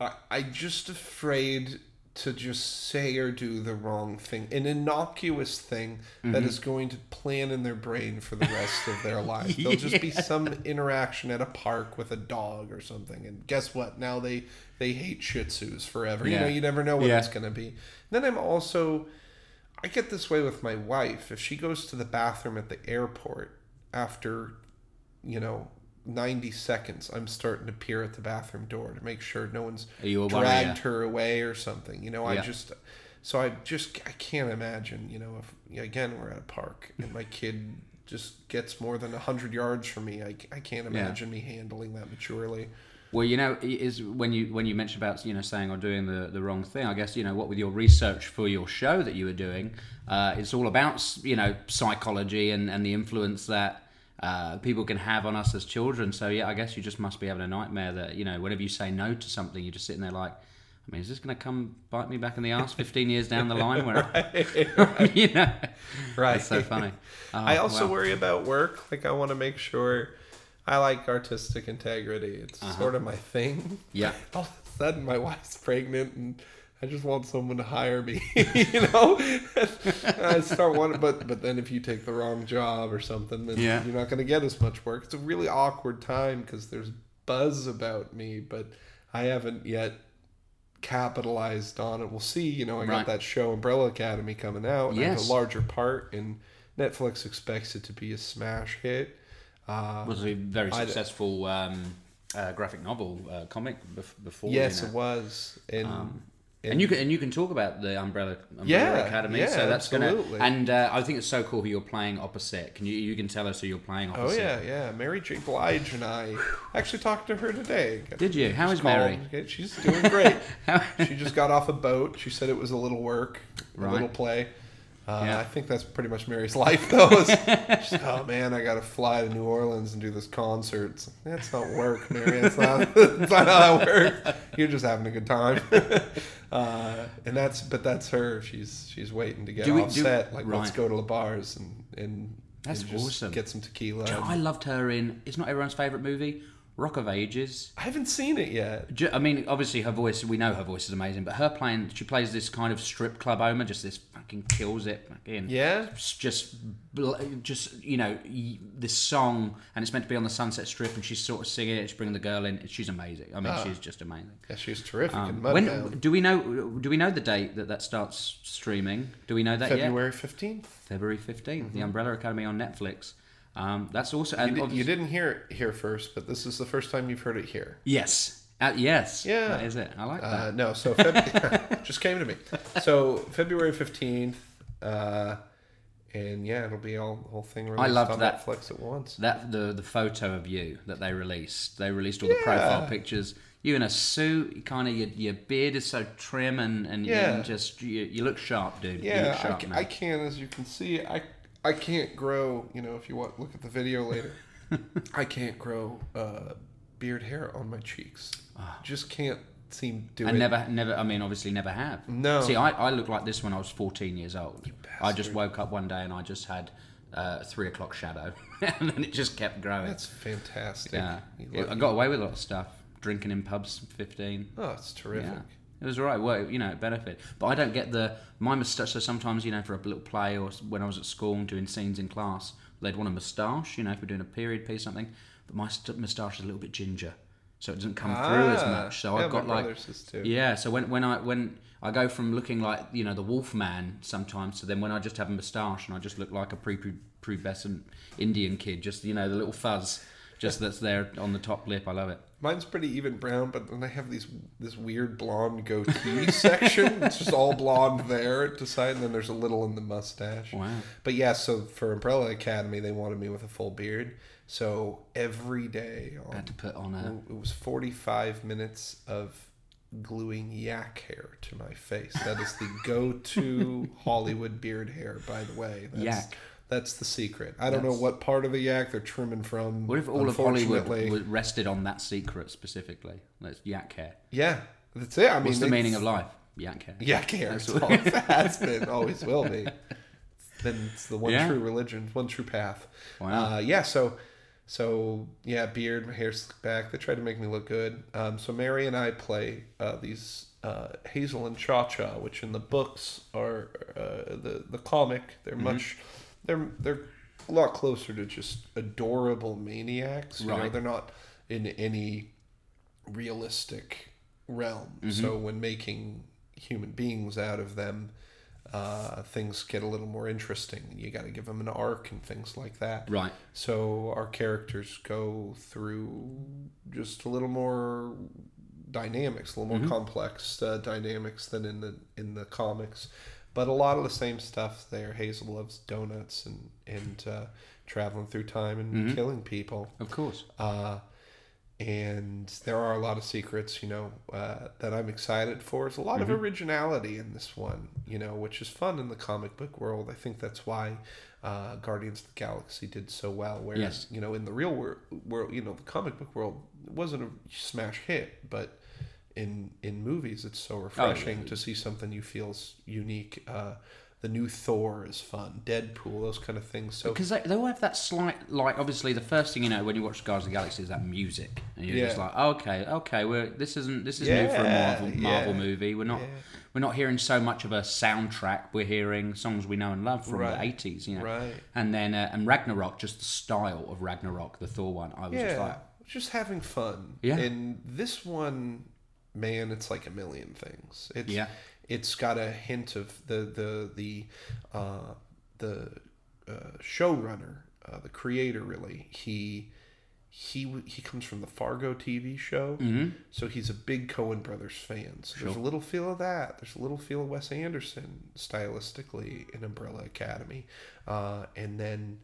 I, I just afraid to just say or do the wrong thing, an innocuous thing that mm-hmm. is going to plan in their brain for the rest of their life. There'll just be some interaction at a park with a dog or something, and guess what? Now they they hate Shih Tzus forever. You know, you never know what Yeah. it's going to be. Then I'm also. I get this way with my wife. If she goes to the bathroom at the airport after, you know, 90 seconds, I'm starting to peer at the bathroom door to make sure no one's Are you a dragged her away or something. You know, I Yeah. just, so I just, I can't imagine, you know, if, again, we're at a park and my kid just gets more than 100 yards from me, I, I can't imagine me handling that maturely. Well, you know, is when you when you mentioned about you know saying or doing the, the wrong thing. I guess you know what with your research for your show that you were doing, uh, it's all about you know psychology and, and the influence that uh, people can have on us as children. So yeah, I guess you just must be having a nightmare that you know whenever you say no to something, you're just sitting there like, I mean, is this going to come bite me back in the ass 15 years down the line? Where you know, Right. It's so funny. Oh, I also wow. worry about work. Like, I want to make sure I like artistic integrity. It's Uh-huh. sort of my thing. Yeah. All of a sudden, my wife's pregnant, and I just want someone to hire me. you know, I start wanting, but but then if you take the wrong job or something, then Yeah. you're not going to get as much work. It's a really awkward time because there's buzz about me, but I haven't yet capitalized on it. We'll see. You know, I Right. got that show Umbrella Academy coming out. Yes. a larger part, and Netflix expects it to be a smash hit. Uh, was a very successful um, uh, graphic novel uh, comic bef- before. yes, it was, and, Um, And you can and you can talk about the Umbrella, Umbrella Yeah, Academy. yeah, so that's absolutely. gonna and uh, I think it's so cool who you're playing opposite. Can you you can tell us who you're playing opposite? Oh yeah, yeah. Mary J. Blige and I actually talked to her today. Did you? How is Mary? called. She's doing great. she just got off a boat. She said it was a little work, a Right. little play. Uh, Yeah. I think that's pretty much Mary's life, though. oh man, I got to fly to New Orleans and do this concert. It's That's not work, Mary. That's not, that's not how that works. You're just having a good time. uh, and that's, but that's her. She's she's waiting to get Do we- off do- set. Like, let's go to the bars and and That's and just awesome. Get some tequila. Do you know, I loved her in. It's not everyone's favorite movie, Rock of Ages. I haven't seen it yet. Ju- I mean, obviously her voice. We know her voice is amazing, but her playing, she plays this kind of strip club owner. Just this fucking kills it. Fucking Yeah. Just just you know this song and it's meant to be on the sunset strip and she's sort of singing it she's bringing the girl in she's amazing i mean Ah. she's just amazing Yeah, she's terrific um, when do we know do we know the date that that starts streaming do we know that yet February 15th. february 15th the umbrella academy on netflix um, that's also and You, did, you didn't hear it here first, but this is the first time you've heard it here. yes uh, yes Yeah. that is it i like that Uh, no, so Feb- just came to me. So February 15th, uh, and yeah, it'll be all the whole thing released loved on that. Netflix at once. that the the photo of you that they released they released all the profile pictures you in a suit kind of your, your beard is so trim and and, Yeah. and just you, you look sharp dude you Yeah, look I, sharp, ca- I can, as you can see, I I can't grow. You know, if you want look at the video later, I can't grow uh, beard hair on my cheeks. Just can't seem to do I it. never, never. I mean, obviously, never have. No. See, I, I looked like this when I was 14 years old. I just woke up one day and I just had uh, three o'clock shadow, and then it just kept growing. That's fantastic. yeah, I got away with a lot of stuff. Drinking in pubs, 15. Oh, it's terrific. Yeah. It was alright. Well, you know, it benefit. But I don't get the my moustache. So sometimes, you know, for a little play or when I was at school and doing scenes in class, they'd want a moustache. You know, if we're doing a period piece, or something. But my moustache is a little bit ginger, so it doesn't come through as Ah, much. So yeah, I've got like yeah. So when when I when I go from looking like you know the wolf man sometimes to then when I just have a moustache and I just look like a pre-pubescent Indian kid, just you know the little fuzz, just that's there on the top lip. I love it. Mine's pretty even brown, but then I have these this weird blonde goatee section. It's just all blonde there at the side, and then there's a little in the mustache. Wow. But yeah, so for Umbrella Academy, they wanted me with a full beard. So every day, I had to put on a it was 45 minutes of gluing yak hair to my face. That is the go-to Hollywood beard hair, by the way. That's, Yak. That's the secret. I don't know what part of a yak they're trimming from. What if all of Hollywood rested on that secret specifically? That's yak hair. Yeah, that's it. I mean, What's the it's- meaning of life? Yak hair. Yak hair. That's always has been, always will be. It's it's the one Yeah. true religion, one true path. Wow. Uh, yeah. So, so yeah, beard, my hair slicked back. They tried to make me look good. Um, so Mary and I play uh, these uh, Hazel and Cha Cha, which in the books are uh, the the comic. They're Mm-hmm. much. They're they're a lot closer to just adorable maniacs. You know, Right. they're not in any realistic realm. Mm-hmm. So when making human beings out of them, uh, things get a little more interesting. You got to give them an arc and things like that. Right. So our characters go through just a little more dynamics, a little more complex uh, dynamics than in the in the comics, but a lot of the same stuff there. Hazel loves donuts and and uh, traveling through time and killing people. Of course. Uh, and there are a lot of secrets, you know, uh, that I'm excited for. There's a lot of originality in this one, you know, which is fun in the comic book world. I think that's why uh, Guardians of the Galaxy did so well. Whereas, Yes. you know, in the real wor- world, you know, the comic book world wasn't a smash hit, but in in movies, it's so refreshing to see something you feel's unique. Uh, the new Thor is fun. Deadpool, those kind of things. So Because they, they all have that slight, like, obviously, the first thing you know when you watch Guardians of the Galaxy is that music, and you're just Yeah. like, okay, okay, we're this isn't this is new for a Marvel Marvel yeah, movie. We're not we're not hearing so much of a soundtrack. We're hearing songs we know and love from Right. the eighties, you know. Right. And then uh, and Ragnarok, just the style of Ragnarok, the Thor one. I was yeah, just like, just having fun. Yeah. And this one, man, it's like a million things. It's, Yeah. It's got a hint of the the the uh, the uh, showrunner, uh, the creator. Really, he he he comes from the Fargo TV show, Mm-hmm. so he's a big Coen Brothers fan. So there's a little feel of that. There's a little feel of Wes Anderson stylistically in Umbrella Academy, uh, and then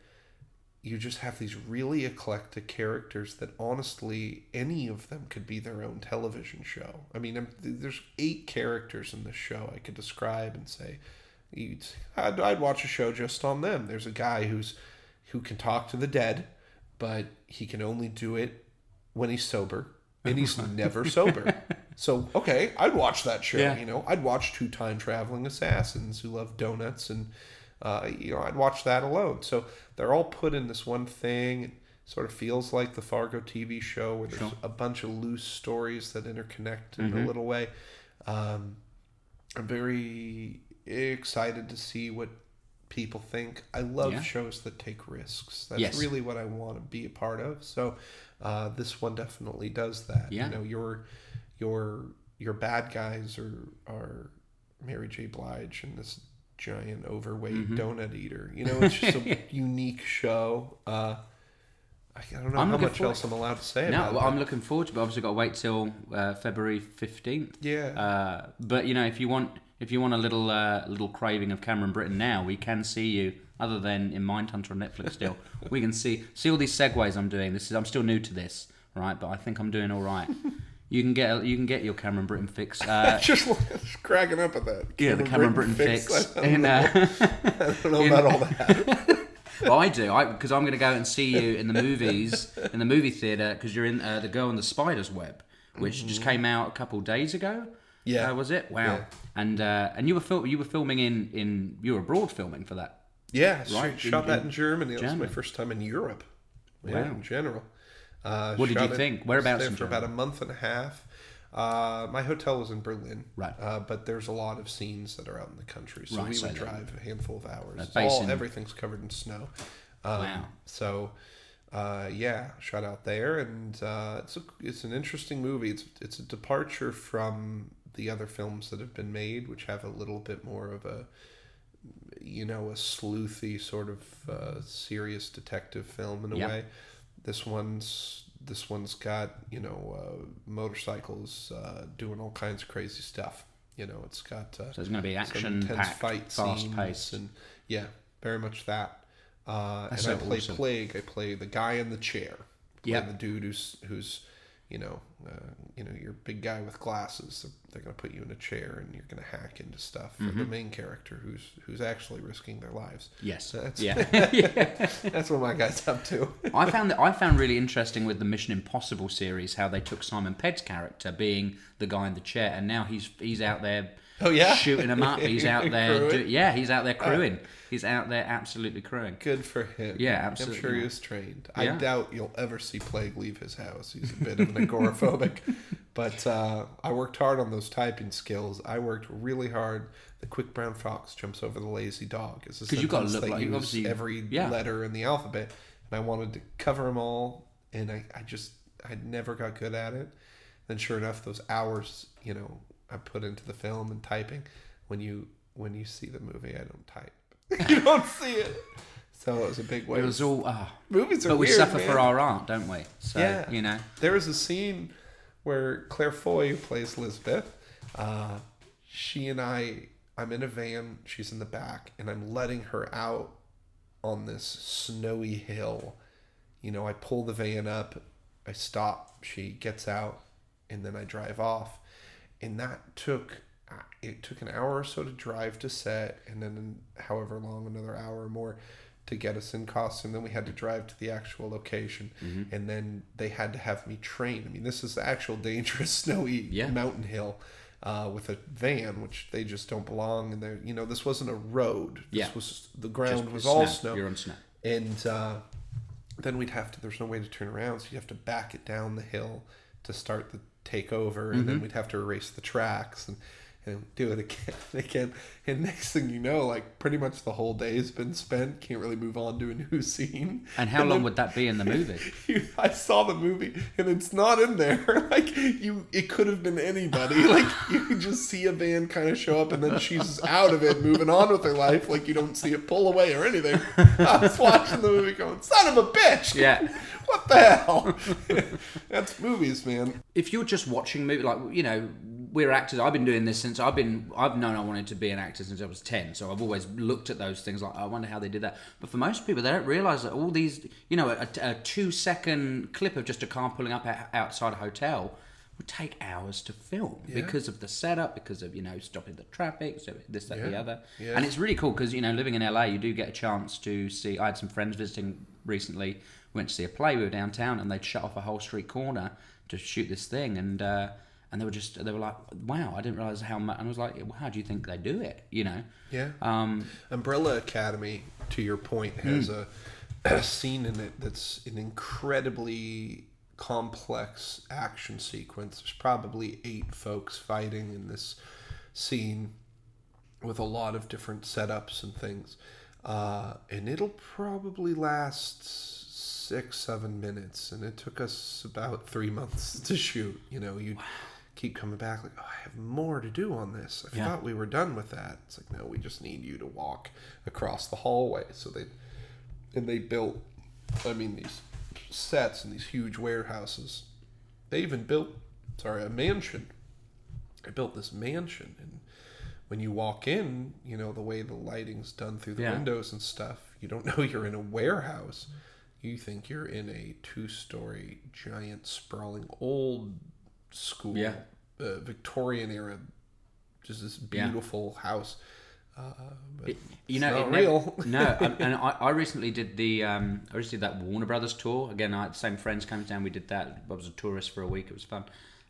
you just have these really eclectic characters that honestly any of them could be their own television show. I mean, I'm, there's eight characters in this show I could describe and say, you'd, I'd, I'd watch a show just on them. There's a guy who's who can talk to the dead, but he can only do it when he's sober, and he's never sober. So okay, I'd watch that show. Yeah. You know, I'd watch two time traveling assassins who love donuts and uh, you know, I'd watch that alone. So they're all put in this one thing. It sort of feels like the Fargo TV show where there's Sure. a bunch of loose stories that interconnect in Mm-hmm. a little way. Um, I'm very excited to see what people think. I love Yeah. shows that take risks. That's Yes. really what I want to be a part of. So uh, this one definitely does that. Yeah. You know, your your your bad guys are are Mary J. Blige and this giant overweight Mm-hmm. donut eater. You know, it's just a unique show. Uh, I I don't know I'm how much else I'm allowed to say no, about well. I'm looking forward to. But obviously, got to wait till uh, February fifteenth. Yeah. Uh, but you know, if you want, if you want a little, uh, little craving of Cameron Britton now, we can see you. Other than in Mindhunter on Netflix, still, we can see see all these segues I'm doing. This is I'm still new to this, right? But I think I'm doing all right. You can get you can get your Cameron Britton fix. Uh, just, just cracking up at that. yeah, the Cameron Britton fix. I don't, In, know, uh, I don't know about all that. well, I do, I because I'm going to go and see you in the movies in the movie theater because you're in uh, the Girl in the Spider's Web, which just came out a couple days ago. Yeah. uh, was it? Wow. Yeah. And uh, and you were fil- you were filming in in you were abroad filming for that. Yeah, Right. Shot in- that in Germany. That was my first time in Europe. Yeah, Wow. in general. Uh, What did you think? Whereabouts there in for about a month and a half. Uh, my hotel was in Berlin, Right. Uh, but there's a lot of scenes that are out in the country, so Right, we so would drive a handful of hours. All basin. everything's covered in snow. Um, Wow. So, uh, yeah, shot out there, and uh, it's a, it's an interesting movie. It's it's a departure from the other films that have been made, which have a little bit more of a you know, a sleuthy sort of uh, serious detective film in a Yeah. way. This one's this one's got you know uh, motorcycles uh, doing all kinds of crazy stuff. You know, it's got uh, So it's going to be action intense fight fast paced. and yeah, very much that. Uh, and That's I play awesome. Plague. I play the guy in the chair. Yeah. the dude who's who's you know uh, you know you're a big guy with glasses. They're, they're gonna put you in a chair and you're gonna hack into stuff for Mm-hmm. the main character who's who's actually risking their lives. Yes. That's- yeah. That's what my guy's up to. I found that I found really interesting with the Mission Impossible series how they took Simon Pegg's character being the guy in the chair, and now he's he's out there. Oh, yeah? shooting them up. He's out there. Do, yeah, he's out there crewing. He's out there absolutely crewing. Good for him. Yeah, I'm absolutely. sure he was trained. I doubt you'll ever see Plague leave his house. He's a bit of an agoraphobic. But uh, I worked hard on those typing skills. I worked really hard. The quick brown fox jumps over the lazy dog. Is a 'Cause you gotta sentence look like- you obviously- every yeah. letter in the alphabet, and I wanted to cover them all. And I, I just I never got good at it. Then sure enough, those hours you know I put into the film and typing, when you when you see the movie, I don't type. you don't see it. So it was a big way. It was all. ah. Movies are but we weird, suffer man. for our art, don't we? So Yeah. you know. There was a scene where Claire Foy, who plays Lisbeth, uh, she and I, I'm in a van, she's in the back, and I'm letting her out on this snowy hill. You know, I pull the van up, I stop, she gets out, and then I drive off. And that took uh, it took an hour or so to drive to set, and then however long, another hour or more to get us in costume. Then we had to drive to the actual location, Mm-hmm. and then they had to have me train. I mean, this is the actual dangerous snowy Yeah. mountain hill uh, with a van, which they just don't belong. And they, you know, this wasn't a road. This Yeah. was the ground Just was all snow. snow You're on snow. and uh, then we'd have to there's no way to turn around so you have to back it down the hill to start the takeover and Mm-hmm. then we'd have to erase the tracks and, and do it again and again and next thing you know like pretty much the whole day's been spent can't really move on to a new scene And how long would that be in the movie? you, I saw the movie and it's not in there. Like you, it could have been anybody. Like you just see a van kind of show up and then she's out of it, moving on with her life. Like you don't see it pull away or anything. I was watching the movie, going, "Son of a bitch! Yeah. What the hell?" That's movies, man. if you're just watching movie like you know we're actors i've been doing this since i've been i've known i wanted to be an actor since i was 10 so i've always looked at those things like i wonder how they did that but for most people they don't realize that all these you know a, a two second clip of just a car pulling up outside a hotel would take hours to film because of the setup because of you know stopping the traffic so this that the other Yeah. and it's really cool because you know living in la you do get a chance to see i had some friends visiting recently went to see a play we were downtown and they'd shut off a whole street corner to shoot this thing and uh and they were just they were like wow i didn't realize how much and i was like well, how do you think they do it you know Yeah. um Umbrella Academy, to your point, has a, a scene in it that's an incredibly complex action sequence. There's probably eight folks fighting in this scene with a lot of different setups and things. Uh, and it'll probably last six, seven minutes. And it took us about three months to shoot. You know, you keep coming back like, oh, I have more to do on this. I Yeah. thought we were done with that. It's like, no, we just need you to walk across the hallway. So they, and they built, I mean, these sets and these huge warehouses. They even built, sorry, a mansion. They built this mansion, and when you walk in, you know the way the lighting's done through the Yeah. windows and stuff. You don't know you're in a warehouse. You think you're in a two-story, giant, sprawling, old school, Yeah. uh, Victorian era, just this Yeah. beautiful house. Uh, but It- you it's know, not it never- real. no, and, and I, I recently did the um, I recently did that Warner Brothers tour. Again, I had the same friends came down. We did that. I was a tourist for a week. It was fun.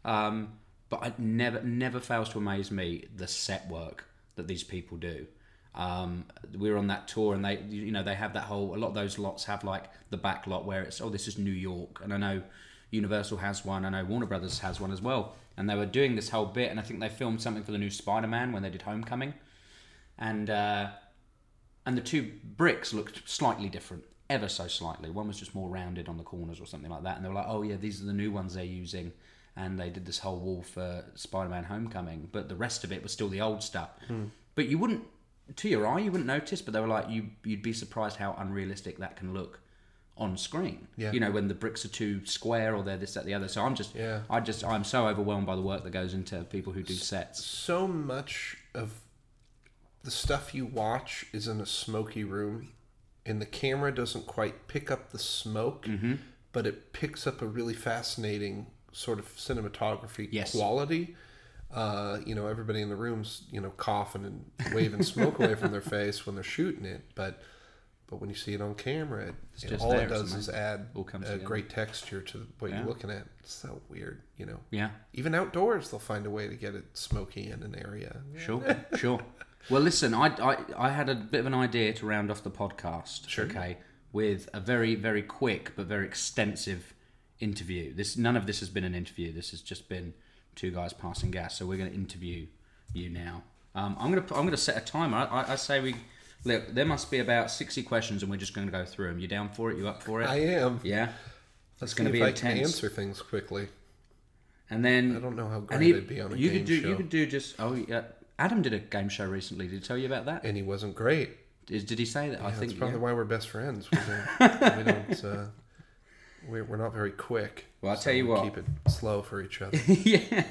Um, but it never never fails to amaze me the set work that these people do. Um, we were on that tour, and they you know they have that whole. A lot of those lots have like the back lot where it's oh this is New York, and I know Universal has one. I know Warner Brothers has one as well. And they were doing this whole bit, and I think they filmed something for the new Spider Man when they did Homecoming and uh, and the two bricks looked slightly different, ever so slightly. One was just more rounded on the corners or something like that, and they were like, "Oh yeah, these are the new ones they're using." And they did this whole wall for Spider-Man: Homecoming, but the rest of it was still the old stuff. But you wouldn't, to your eye, you wouldn't notice. But they were like, you you'd be surprised how unrealistic that can look on screen. Yeah. You know, when the bricks are too square or they're this, that, the other. So I'm just, Yeah. I just, I'm so overwhelmed by the work that goes into people who do sets. so much of the stuff you watch is in a smoky room and the camera doesn't quite pick up the smoke Mm-hmm. but it picks up a really fascinating sort of cinematography Yes. quality uh, you know everybody in the rooms you know coughing and waving smoke away from their face when they're shooting it but but when you see it on camera it, all there, it does is add a great texture to what Yeah. you're looking at it's so weird you know Yeah. even outdoors they'll find a way to get it smoky in an area Sure, sure. Well, listen, I, I, I had a bit of an idea to round off the podcast. Sure. Okay, with a very, very quick but very extensive interview. This none of this has been an interview. This has just been two guys passing gas. So we're going to interview you now. Um, I'm gonna I'm gonna set a timer. I, I, say we look. There must be about sixty questions, and we're just going to go through them. You down for it? You up for it? I am. yeah. Let's gonna be if I can intense. answer things quickly. And then I don't know how great you, I'd be on a you game could do show. you could do just oh yeah Adam did a game show recently. Did he tell you about that? and he wasn't great. Did, did he say that? I think that's probably yeah. why we're best friends. We don't. we don't uh, we're, we're not very quick. Well, I'll so tell you we what. Keep it slow for each other. yeah.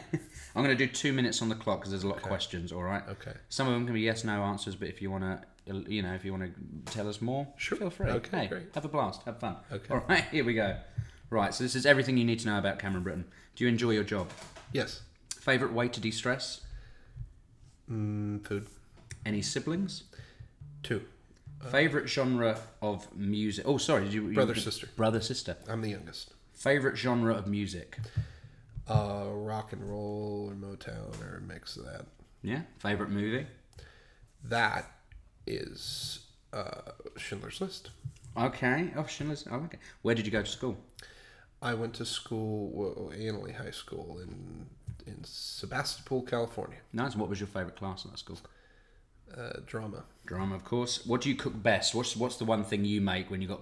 I'm going to do two minutes on the clock because there's a lot of questions. All right. Okay. Some of them can be yes no answers, but if you want to, you know, if you want to tell us more, Sure. feel free. Okay, Hey, great. Have a blast. Have fun. Okay. All right. Here we go. Right. So this is everything you need to know about Cameron Britton. Do you enjoy your job? Yes. Favorite way to de-stress? Mm, food. Any siblings? Two. Favorite genre of music? Oh, sorry. Did you, you Brother, sister. Brother sister. I'm the youngest. Favorite genre of music? Uh, rock and roll or Motown or a mix of that. Yeah. Favorite movie? That is uh, Schindler's List. Okay. Oh, Schindler's. I like it. Where did you go to school? I went to school, well, Analy High School in in Sebastopol, California. Nice. What was your favorite class in that school? Uh, drama. Drama, of course. What do you cook best? What's what's the one thing you make when you got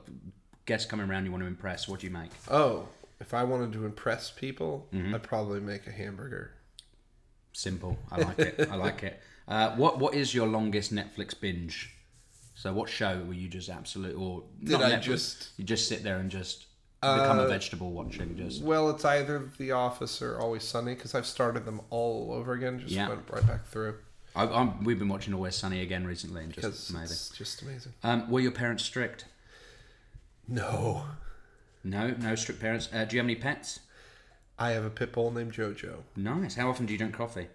guests coming around you want to impress? What do you make? Oh, if I wanted to impress people, Mm-hmm. I'd probably make a hamburger. Simple. I like it. I like it. Uh, what what is your longest Netflix binge? So what show were you just absolute or Did not I Netflix, just- you just sit there and just become Uh, a vegetable watching just Well, it's either The Office or Always Sunny because I've started them all over again. Just Yeah. went right back through I, I'm, we've been watching Always Sunny again recently and just amazing. it's just amazing. Um, were your parents strict? No, No, no strict parents. Uh, do you have any pets? I have a pit bull named JoJo. Nice. How often do you drink coffee?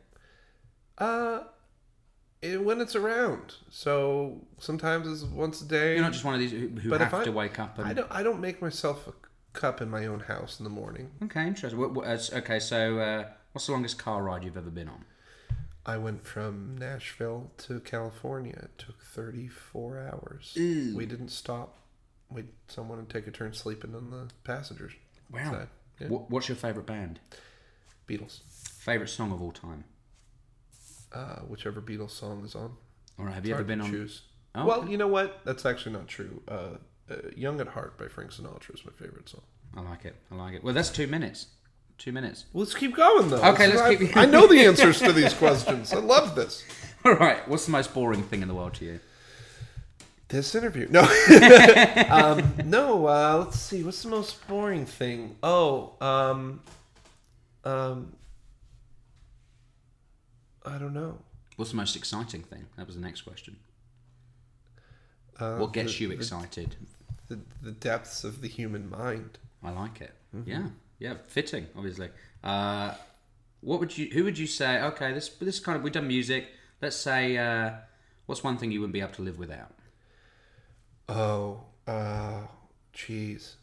Uh, it, when it's around. So sometimes it's once a day. You're not just one of these who, who But if have I- to wake up and I don't. I don't make myself a cup in my own house in the morning. Okay, interesting. What, what, uh, okay, so uh, what's the longest car ride you've ever been on? I went from Nashville to California. It took 34 hours. Ew. We didn't stop. We someone would take a turn sleeping on the passengers. Wow. side. Yeah. What, what's your favourite band? Beatles. Favourite song of all time? Uh, whichever Beatles song is on. Or have It's you ever been on? Choose. Oh, well, okay. you know what? That's actually not true. Uh, uh, "Young at Heart" by Frank Sinatra is my favorite song. I like it. I like it. Well, that's two minutes. Two minutes. Let's keep going though. Okay, let's I, keep- I know the answers to these questions. I love this. All right. What's the most boring thing in the world to you? This interview. No. um, no, uh, let's see. What's the most boring thing? Oh, um, um, I don't know. What's the most exciting thing? That was the next question. Uh, What gets the- you excited? The, the depths of the human mind. I like it. Mm-hmm. Yeah, yeah, fitting, obviously. Uh, what would you? Who would you say? Okay, this this kind of we've done music. Let's say, uh, what's one thing you wouldn't be able to live without? Oh, uh, jeez.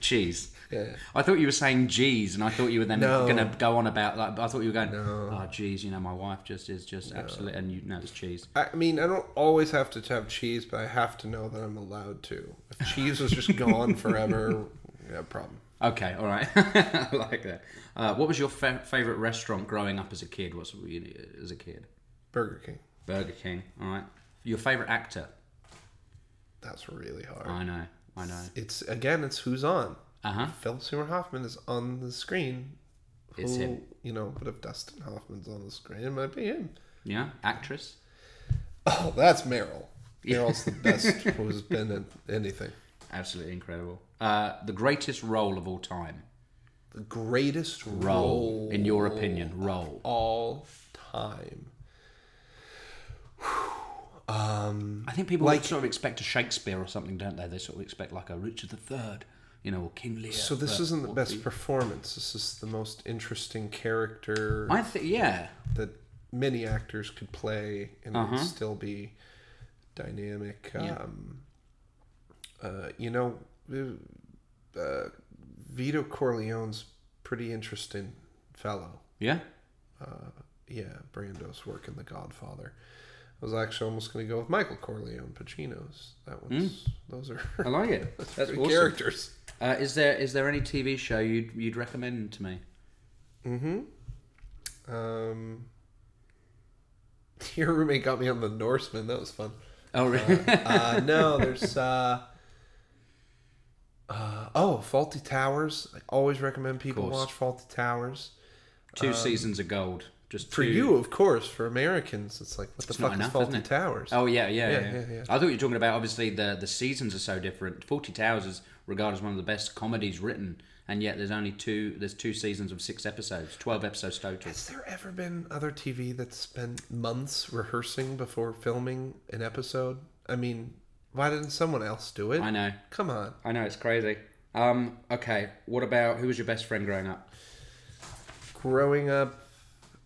Cheese. Yeah. I thought you were saying G's, and I thought you were then No. going to go on about like. I thought you were going, No. oh, geez, you know, my wife just is just absolute, and you know it's cheese. I mean, I don't always have to have cheese, but I have to know that I'm allowed to. If cheese was just gone forever, yeah, problem. Okay, all right, I like that. Uh, what was your fa- favorite restaurant growing up as a kid? What's as a kid? Burger King. Burger King. All right. Your favorite actor? That's really hard. I know, I know. It's again, it's who's on. Uh huh. Philip Seymour Hoffman is on the screen. It's Who- him. You know, but if Dustin Hoffman's on the screen, it might be him. Yeah, actress. Oh, that's Meryl. Yeah. Meryl's the best who's been in anything. Absolutely incredible. Uh, the greatest role of all time. The greatest Role, role, in your opinion, role. all time. Um, I think people Like- sort of expect a Shakespeare or something, don't they? They sort of expect like a Richard III, you know, or King Lear. so this but isn't the what best performance. This is the most interesting character I think, yeah, that many actors could play and Uh-huh. would still be dynamic. Yeah. Um, uh, you know, uh, Vito Corleone's pretty interesting fellow. yeah. Uh, Yeah, Brando's work in The Godfather. I was actually almost going to go with Michael Corleone, Pacino's. That one's those are I like it. that's That's awesome. characters. Uh, is there is there any TV show you'd you'd recommend to me? Mm-hmm. Um, your roommate got me on the Norsemen. That was fun. Oh, really? Uh, no, there's uh, uh, oh, Fawlty Towers. I always recommend people watch Fawlty Towers. Two seasons of gold. Just For two- you, of course. For Americans, it's like what the It's fuck is enough, Fawlty isn't it? Towers? Oh yeah, yeah, Yeah, yeah. yeah, yeah. I thought you were talking about obviously the the seasons are so different. Fawlty Towers is regarded as one of the best comedies written, and yet there's only two. There's two seasons of six episodes, twelve episodes total. Has there ever been other TV that's spent months rehearsing before filming an episode? I mean, why didn't someone else do it? I know, Come on. I know, it's crazy. Um, okay, what about who was your best friend growing up? Growing up,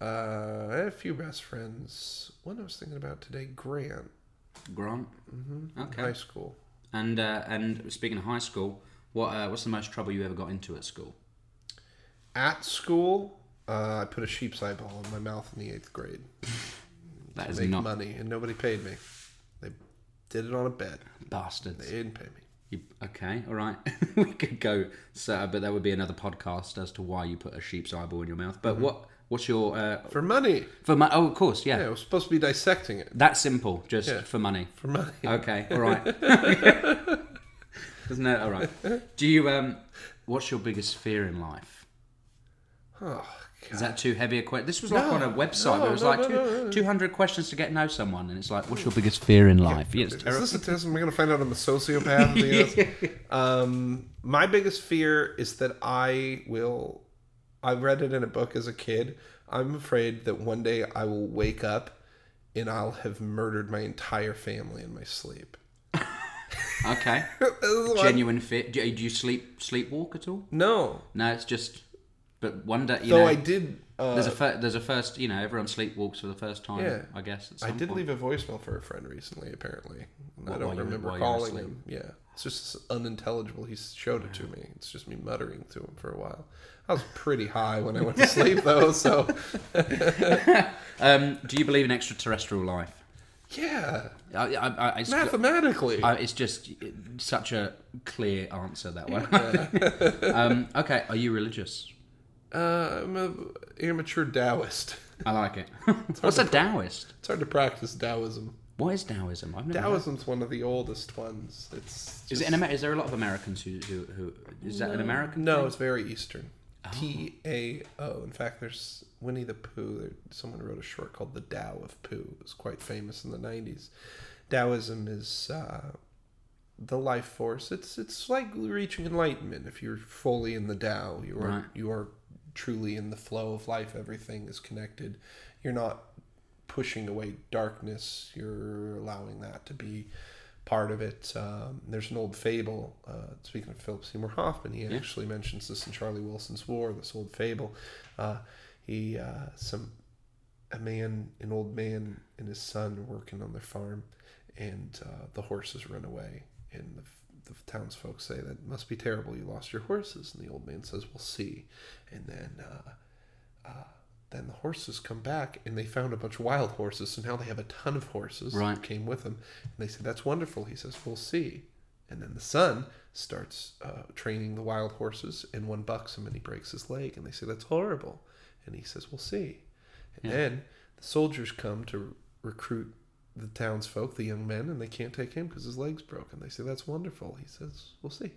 uh, I had a few best friends. One I was thinking about today, Grant, Grant. in Okay. high school. And uh, and speaking of high school, what uh, what's the most trouble you ever got into at school? At school, uh, I put a sheep's eyeball in my mouth in the eighth grade. That to is make not money, and nobody paid me. They did it on a bet. bastards. They didn't pay me. You, okay, all right. we could go, so, but that would be another podcast as to why you put a sheep's eyeball in your mouth. But what what's your uh, For money. for money? Oh, of course, yeah. Yeah, I was supposed to be dissecting it. That simple, just Yeah. for money. For money. Okay, all right. Isn't it all right? Do you um? What's your biggest fear in life? Oh, Is that too heavy a question? This was like No, on a website. no, there was no, like no, two, no, no. 200 questions to get to know someone, and it's like, what's your biggest fear in life? Yeah, it's Is terrible. this a test? Am I going to find out I'm a sociopath? at the end um, my biggest fear is that I will. I read it in a book as a kid. I'm afraid that one day I will wake up and I'll have murdered my entire family in my sleep. Okay, This is what- genuine fear. You, do you sleep sleepwalk at all? No, No, it's just. But one day, you though know, I did. Uh, there's a fir- there's a first. You know, everyone sleepwalks for the first time. Yeah. I guess. I did point. leave a voicemail for a friend recently. Apparently, And I don't while you were- remember calling him. Yeah, it's just unintelligible. He showed it to me. It's just me muttering to him for a while. I was pretty high when I went to sleep though, so Um, do you believe in extraterrestrial life? yeah, I, I, I, mathematically. I, it's just such a clear answer that one. um, okay, are you religious? Uh, I'm a amateur Taoist. I like it. What's a Taoist? It's hard to practice Taoism. What is Taoism? I've never. Taoism's one of the oldest ones. It's Is it in Amer- Is there a lot of Americans who who, who is that an American? No, thing? it's very Eastern. T A O. In fact, there's Winnie the Pooh. There, someone wrote a short called "The Tao of Pooh." It was quite famous in the '90s. Taoism is uh, the life force. It's it's like reaching enlightenment. If you're fully in the Tao, you are Right. you are truly in the flow of life. Everything is connected. You're not pushing away darkness. You're allowing that to be part of it. Um, there's an old fable. Uh, speaking of Philip Seymour Hoffman, he Yeah. actually mentions this in Charlie Wilson's War. This old fable. Uh, he uh, some a man, an old man, and his son working on their farm, and uh, the horses run away, and the, the townsfolk say that must be terrible. You lost your horses, and the old man says, "We'll see," and then. Uh, uh, then the horses come back and they found a bunch of wild horses. So now they have a ton of horses Right. that came with them. And they said, That's wonderful. He says, We'll see. And then the son starts uh, training the wild horses, and one bucks him and he breaks his leg. And they say, That's horrible. And he says, We'll see. And Yeah. then the soldiers come to recruit the townsfolk, the young men, and they can't take him because his leg's broken. They say, That's wonderful. He says, We'll see.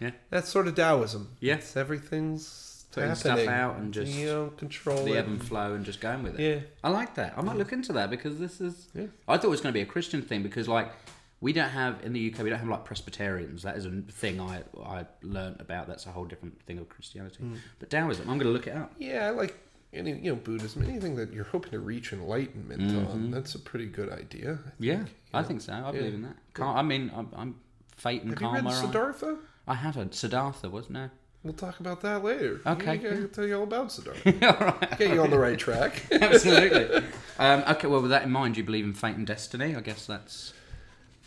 Yeah. That's sort of Taoism. Yeah. It's everything's Putting stuff out and just you know, control the it. ebb and flow and just going with it. Yeah. I like that. I might look into that because this is. Yeah. I thought it was going to be a Christian thing because like we don't have in the UK we don't have like Presbyterians. That is a thing I I learned about. That's a whole different thing of Christianity. Hmm. But Taoism, I'm going to look it up. Yeah, I like any you know Buddhism, anything that you're hoping to reach enlightenment on. That's a pretty good idea. I Mm-hmm. Yeah, think, I know. think so. I Yeah. believe in that. I mean, I'm, I'm fate and Have you read Siddhartha? I haven't. Siddhartha wasn't no. We'll talk about that later. Okay, Yeah, I can tell you all about Siddhartha. All right. Get you on the right track. Absolutely. Um, okay, well, with that in mind, do you believe in fate and destiny? I guess that's.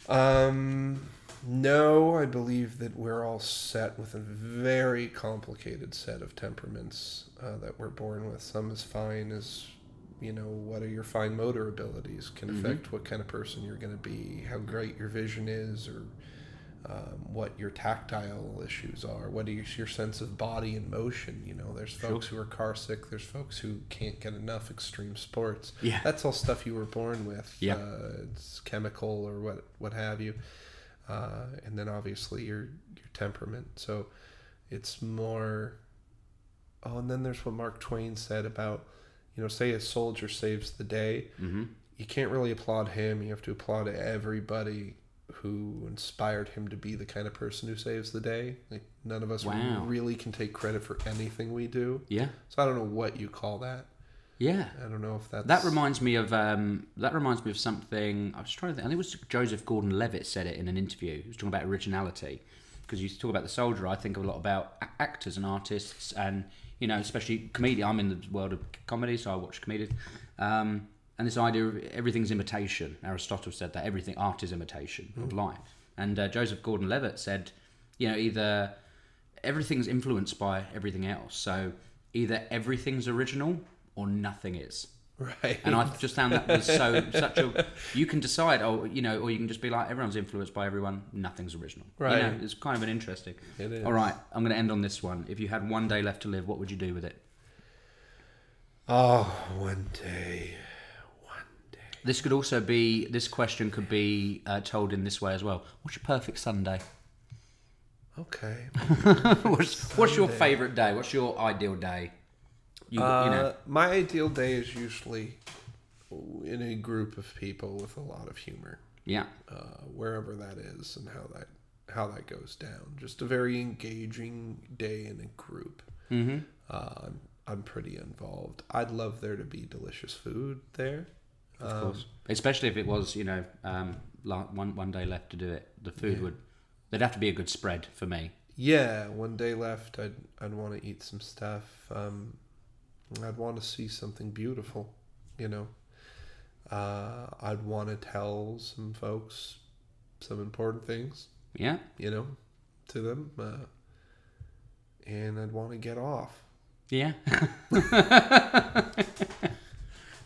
Um, no, I believe that we're all set with a very complicated set of temperaments uh, that we're born with. Some as fine as, you know, what are your fine motor abilities can Mhm. affect what kind of person you're going to be, how great your vision is, or um, what your tactile issues are, what is your sense of body and motion. You know, there's Sure. folks who are car sick, there's folks who can't get enough extreme sports Yeah. that's all stuff you were born with. Yeah. Uh, it's chemical or what what have you, uh, and then obviously your your temperament. So it's more. Oh, and then there's what Mark Twain said about, you know, say a soldier saves the day, hmm you can't really applaud him. You have to applaud everybody who inspired him to be the kind of person who saves the day. Like none of us Wow. really can take credit for anything we do. Yeah. So I don't know what you call that. Yeah. I don't know if that's That reminds me of um, that reminds me of something. I was trying to think. I think it was Joseph Gordon-Levitt said it in an interview. He was talking about originality because you talk about the soldier. I think a lot about actors and artists, and you know, especially comedian. I'm in the world of comedy, so I watch comedians. Um, and this idea of everything's imitation. Aristotle said that everything art is imitation of life. And uh, Joseph Gordon-Levitt said, you know, either everything's influenced by everything else. So either everything's original or nothing is. right. And I just found that was so such a. You can decide, oh, you know, or you can just be like, everyone's influenced by everyone. Nothing's original. Right. You know, it's kind of an interesting. It is. All right, I'm going to end on this one. If you had one day left to live, what would you do with it? Oh, one day. One day. This could also be. This question could be uh, told in this way as well. What's your perfect Sunday? Okay. what's, what's your favourite day? What's your ideal day? You, uh, you know. my ideal day is usually in a group of people with a lot of humor, Yeah. uh, wherever that is, and how that how that goes down. Just a very engaging day in a group. Mm-hmm. Uh, I'm, I'm pretty involved. I'd love there to be delicious food there. Of Um, course. Especially if it was, you know, um, like one one day left to do it. The food Yeah. would. There'd have to be a good spread for me. Yeah, one day left. I'd I'd want to eat some stuff. Um, I'd want to see something beautiful. You know, uh, I'd want to tell some folks some important things. Yeah. You know, to them, uh, and I'd want to get off. Yeah.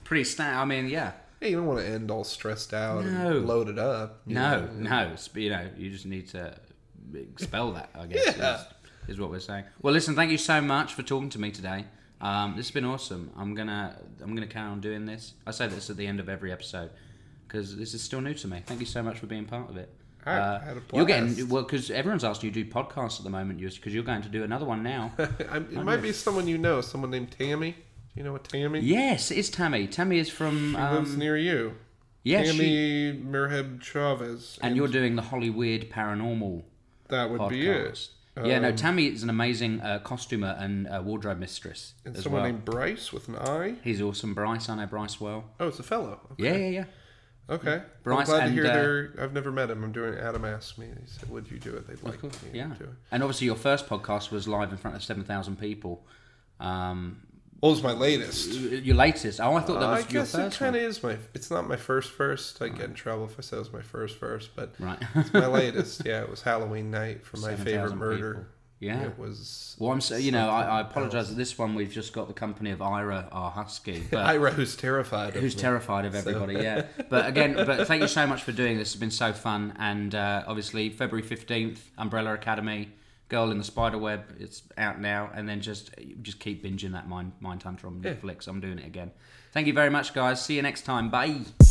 Pretty stat. I mean, yeah. Hey, you don't want to end all stressed out No. and loaded up. No, know? no. You know, you just need to expel that. I guess Yeah. is, is what we're saying. Well, listen. Thank you so much for talking to me today. Um, this has been awesome. I'm gonna I'm gonna carry on doing this. I say this at the end of every episode because this is still new to me. Thank you so much for being part of it. I Uh, had a You're getting well because everyone's asking you to do podcasts at the moment, because you're going to do another one now. It might be someone you know, someone named Tammy. Do you know what Tammy? yes, it's Tammy. Tammy is from She lives um, near you. yes, she- Tammy Merheb Chavez. and you're doing the Holly Weird Paranormal that would podcast. be it. Yeah, no, Um, Tammy is an amazing uh, costumer and uh, wardrobe mistress And as someone well. named Bryce with an I. He's awesome. Bryce, I know Bryce well. Oh, it's a fellow. Okay. Yeah, yeah, yeah. Okay. Bryce I'm glad and, to hear uh, they're. I've never met him. I'm doing. Adam asked me. He said, "Would you do it?" They'd like course, me yeah. to do it. And obviously, your first podcast was live in front of seven thousand people. Um, What was my latest? your latest. Oh, I thought that Uh, I was your guess it kind of is my. It's not my first first. I get in trouble if I say it was my first first, but Right. it's my latest. Yeah, it was Halloween night for my 7,000 favorite murder. people. Yeah. It was. Well, I'm so, you know, I, I that this one we've just got the company of Ira, our husky, but Ira, who's terrified. Of who's me. terrified of everybody. Yeah, but again, but thank you so much for doing this. It's been so fun, and uh, obviously February fifteenth, Umbrella Academy, Girl in the Spider Web. It's out now, and then just just keep binging that Mind Mindhunter on Yeah. Netflix. I'm doing it again. Thank you very much, guys. See you next time. Bye.